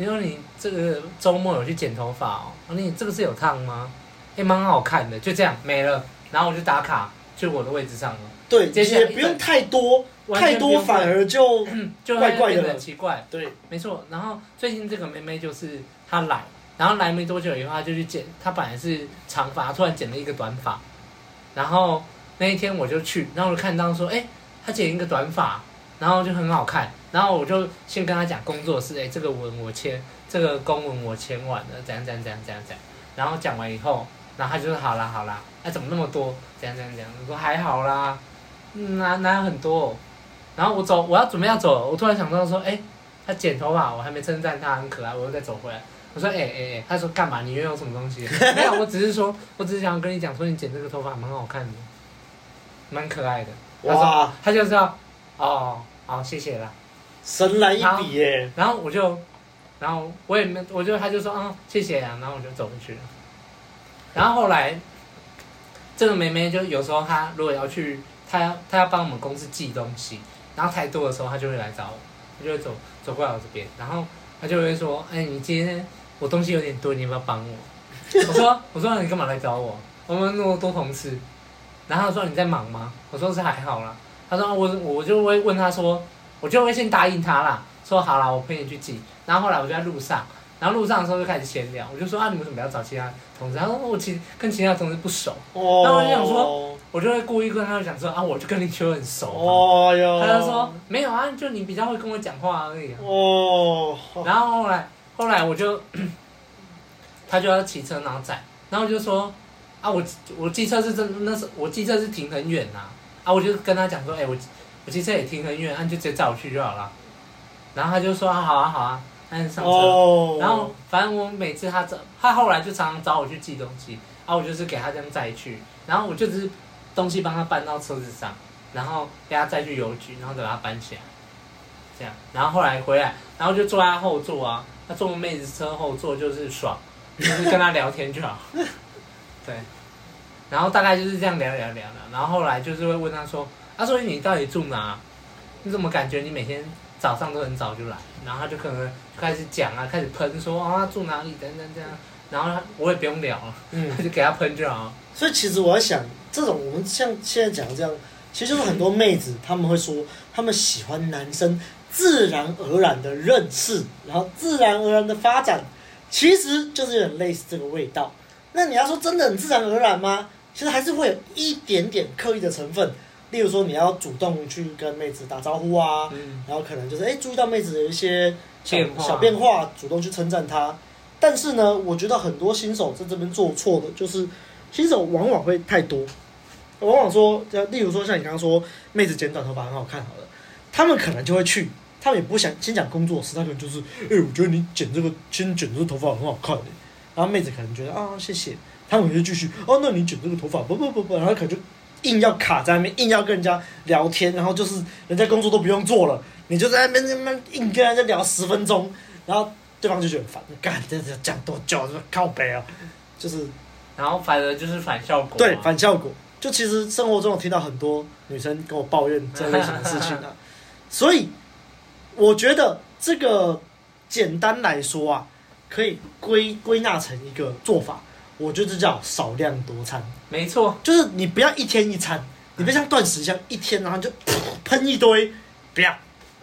你说你这个周末有去剪头发哦？你这个是有烫吗？哎，蛮好看的，就这样没了。然后我就打卡就我的位置上了。对，也不用太多，太多反而就 *laughs* 就怪怪的，很奇怪。对，没错。然后最近这个妹妹就是她来。然后来没多久以后，她就去剪。她本来是长发，突然剪了一个短发。然后那一天我就去，然后我就看到说，哎，她剪一个短发，然后就很好看。然后我就先跟他讲工作室，哎，这个文我签，这个公文我签完了，怎样怎样怎样怎样怎样。然后讲完以后，然后他就说好啦好啦，哎，怎么那么多？怎样怎样怎样？我说还好啦，哪哪有很多？然后我走，我要准备要走了，我突然想到说，哎，他剪头发，我还没称赞他很可爱，我又再走回来。我说哎哎哎，他说干嘛？你又有什么东西？没有，我只是说，我只是想要跟你讲，说你剪这个头发蛮好看的，蛮可爱的。哇！他就知道，哦，好，谢谢啦。神来一笔耶！然后我就，然后我也没，我就他就说啊，谢谢啊，然后我就走回去了。然后后来，这个妹妹就有时候她如果要去，她要她要帮我们公司寄东西，然后太多的时候，她就会来找我，她就会走走过来我这边，然后她就会说，哎，你今天。我东西有点多，你要不要帮我？我说，我说你干嘛来找我？我们那么多同事，然后他说你在忙吗？我说是还好啦。他说我我就会问他说，我就会先答应他啦，说好啦，我陪你去寄。然后后来我就在路上，然后路上的时候就开始闲聊，我就说啊，你们怎么不要找其他同事？他说我其实跟其他同事不熟。哦。然后我就想说，我就会故意跟他讲说啊，我就跟你就很熟。哦哟。他就说没有啊，就你比较会跟我讲话而已。哦。然后后来。后来我就，*clears throat* 他就要骑车然后载，然后我就说，啊我我机车是真那是我机车是停很远呐，啊我就跟他讲说，哎、欸、我我机车也停很远，啊你就直接载我去就好了，然后他就说啊好啊好啊，那就上车，oh. 然后反正我每次他找他后来就常常找我去寄东西，然啊我就是给他这样载去，然后我就只是东西帮他搬到车子上，然后给他载去邮局，然后等他搬起来，这样，然后后来回来，然后就坐在后座啊。他坐我妹子车后座就是爽，就是跟他聊天就好。*laughs* 对，然后大概就是这样聊聊聊聊，然后后来就是会问他说：“他、啊、说你到底住哪？你怎么感觉你每天早上都很早就来？”然后他就可能就开始讲啊，开始喷说：“啊，住哪里？等等这样。”然后他我也不用聊了，嗯，就给他喷就好。所以其实我在想，这种我们像现在讲的这样，其实就是很多妹子他们会说，他们喜欢男生。自然而然的认识，然后自然而然的发展，其实就是有点类似这个味道。那你要说真的很自然而然吗？其实还是会有一点点刻意的成分。例如说，你要主动去跟妹子打招呼啊，嗯、然后可能就是哎，注意到妹子有一些小变化，小变化，主动去称赞她。但是呢，我觉得很多新手在这边做错的，就是新手往往会太多，往往说，例如说像你刚刚说，妹子剪短头发很好看，好了，他们可能就会去。他们也不想先讲工作室，他可能就是，哎、欸，我觉得你剪这个，先剪这个头发很好看的。然后妹子可能觉得啊，谢谢。他们就继续，哦，那你剪这个头发，不不不不，然后可能就硬要卡在那边，硬要跟人家聊天，然后就是人家工作都不用做了，你就在那边那边硬跟人家聊十分钟，然后对方就觉得烦，干，这这讲多久？靠北啊，就是，然后反而就是反效果。对，反效果。就其实生活中我听到很多女生跟我抱怨这类型的事情啊，*laughs* 所以。我觉得这个简单来说啊，可以归归纳成一个做法，我觉得这叫少量多餐。没错，就是你不要一天一餐，你别像断食一样一天然后就 *laughs* 喷一堆，不要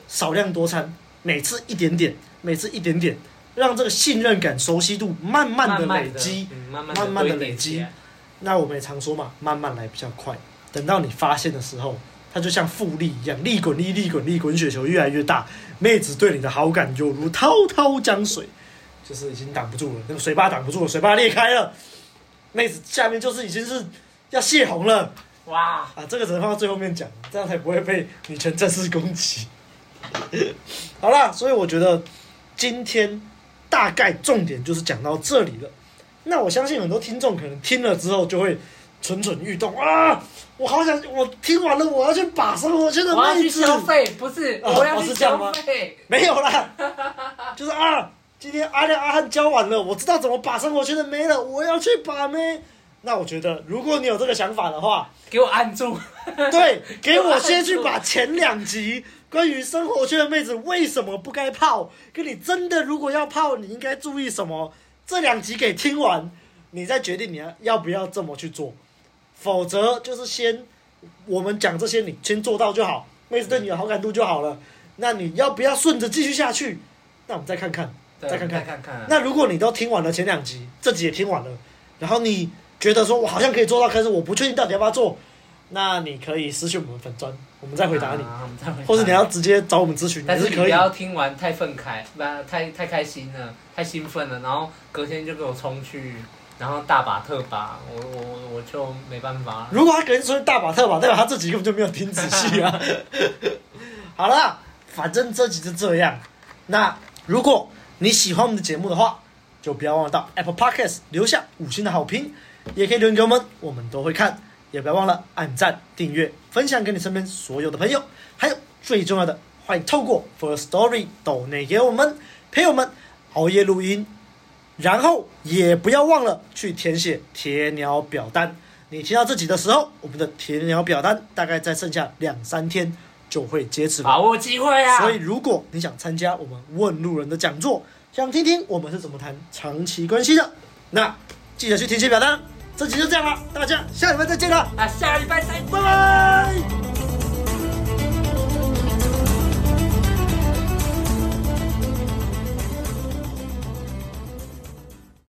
少量多餐，每次一点点，每次一点点，让这个信任感、熟悉度慢慢的累积，慢慢的、嗯、慢慢的累积。那我们也常说嘛，慢慢来比较快，等到你发现的时候。它就像复利一样，利滚利，利滚利，滚雪球越来越大。妹子对你的好感就如滔滔江水，就是已经挡不住了，那个水坝挡不住了，水坝裂开了，妹子下面就是已经是要泄洪了。哇啊，这个只能放到最后面讲，这样才不会被女权正式攻击。*laughs* 好啦，所以我觉得今天大概重点就是讲到这里了。那我相信很多听众可能听了之后就会蠢蠢欲动啊！我好想，我听完了，我要去把生活圈的妹子消费，不是，我要去消费，没有啦，就是啊，今天阿亮阿汉教完了，我知道怎么把生活圈的妹了，我要去把妹。那我觉得，如果你有这个想法的话，给我按住，*laughs* 对，给我先去把前两集关于生活圈的妹子为什么不该泡，跟你真的如果要泡，你应该注意什么，这两集给听完，你再决定你要要不要这么去做。否则就是先我们讲这些，你先做到就好，妹子对你有好感度就好了。那你要不要顺着继续下去？那我们再看看，再看看。看看。那如果你都听完了前两集，这集也听完了，然后你觉得说我好像可以做到，可是我不确定到底要不要做，那你可以私信我们粉砖，我们再回答你。啊、答你或者你要直接找我们咨询，但是可以。不要听完太愤慨，不太太开心了，太兴奋了，然后隔天就给我冲去。然后大把特把，我我我就没办法。如果他隔天说大把特把，代表他这集根本就没有听仔细啊。*laughs* 好了，反正这集就这样。那如果你喜欢我们的节目的话，就不要忘了到 Apple Podcast 留下五星的好评，也可以留言给我们，我们都会看。也不要忘了按赞、订阅、分享给你身边所有的朋友。还有最重要的，欢迎透过 Firstory 抖内给我们陪我们熬夜录音。然后也不要忘了去填写铁鸟表单。你听到这集的时候，我们的铁鸟表单大概在剩下两三天就会接此，把握机会啊！所以如果你想参加我们问路人的讲座，想听听我们是怎么谈长期关系的，那记得去填写表单。这集就这样了，大家下礼拜再见了。啊，下礼拜再见，拜拜。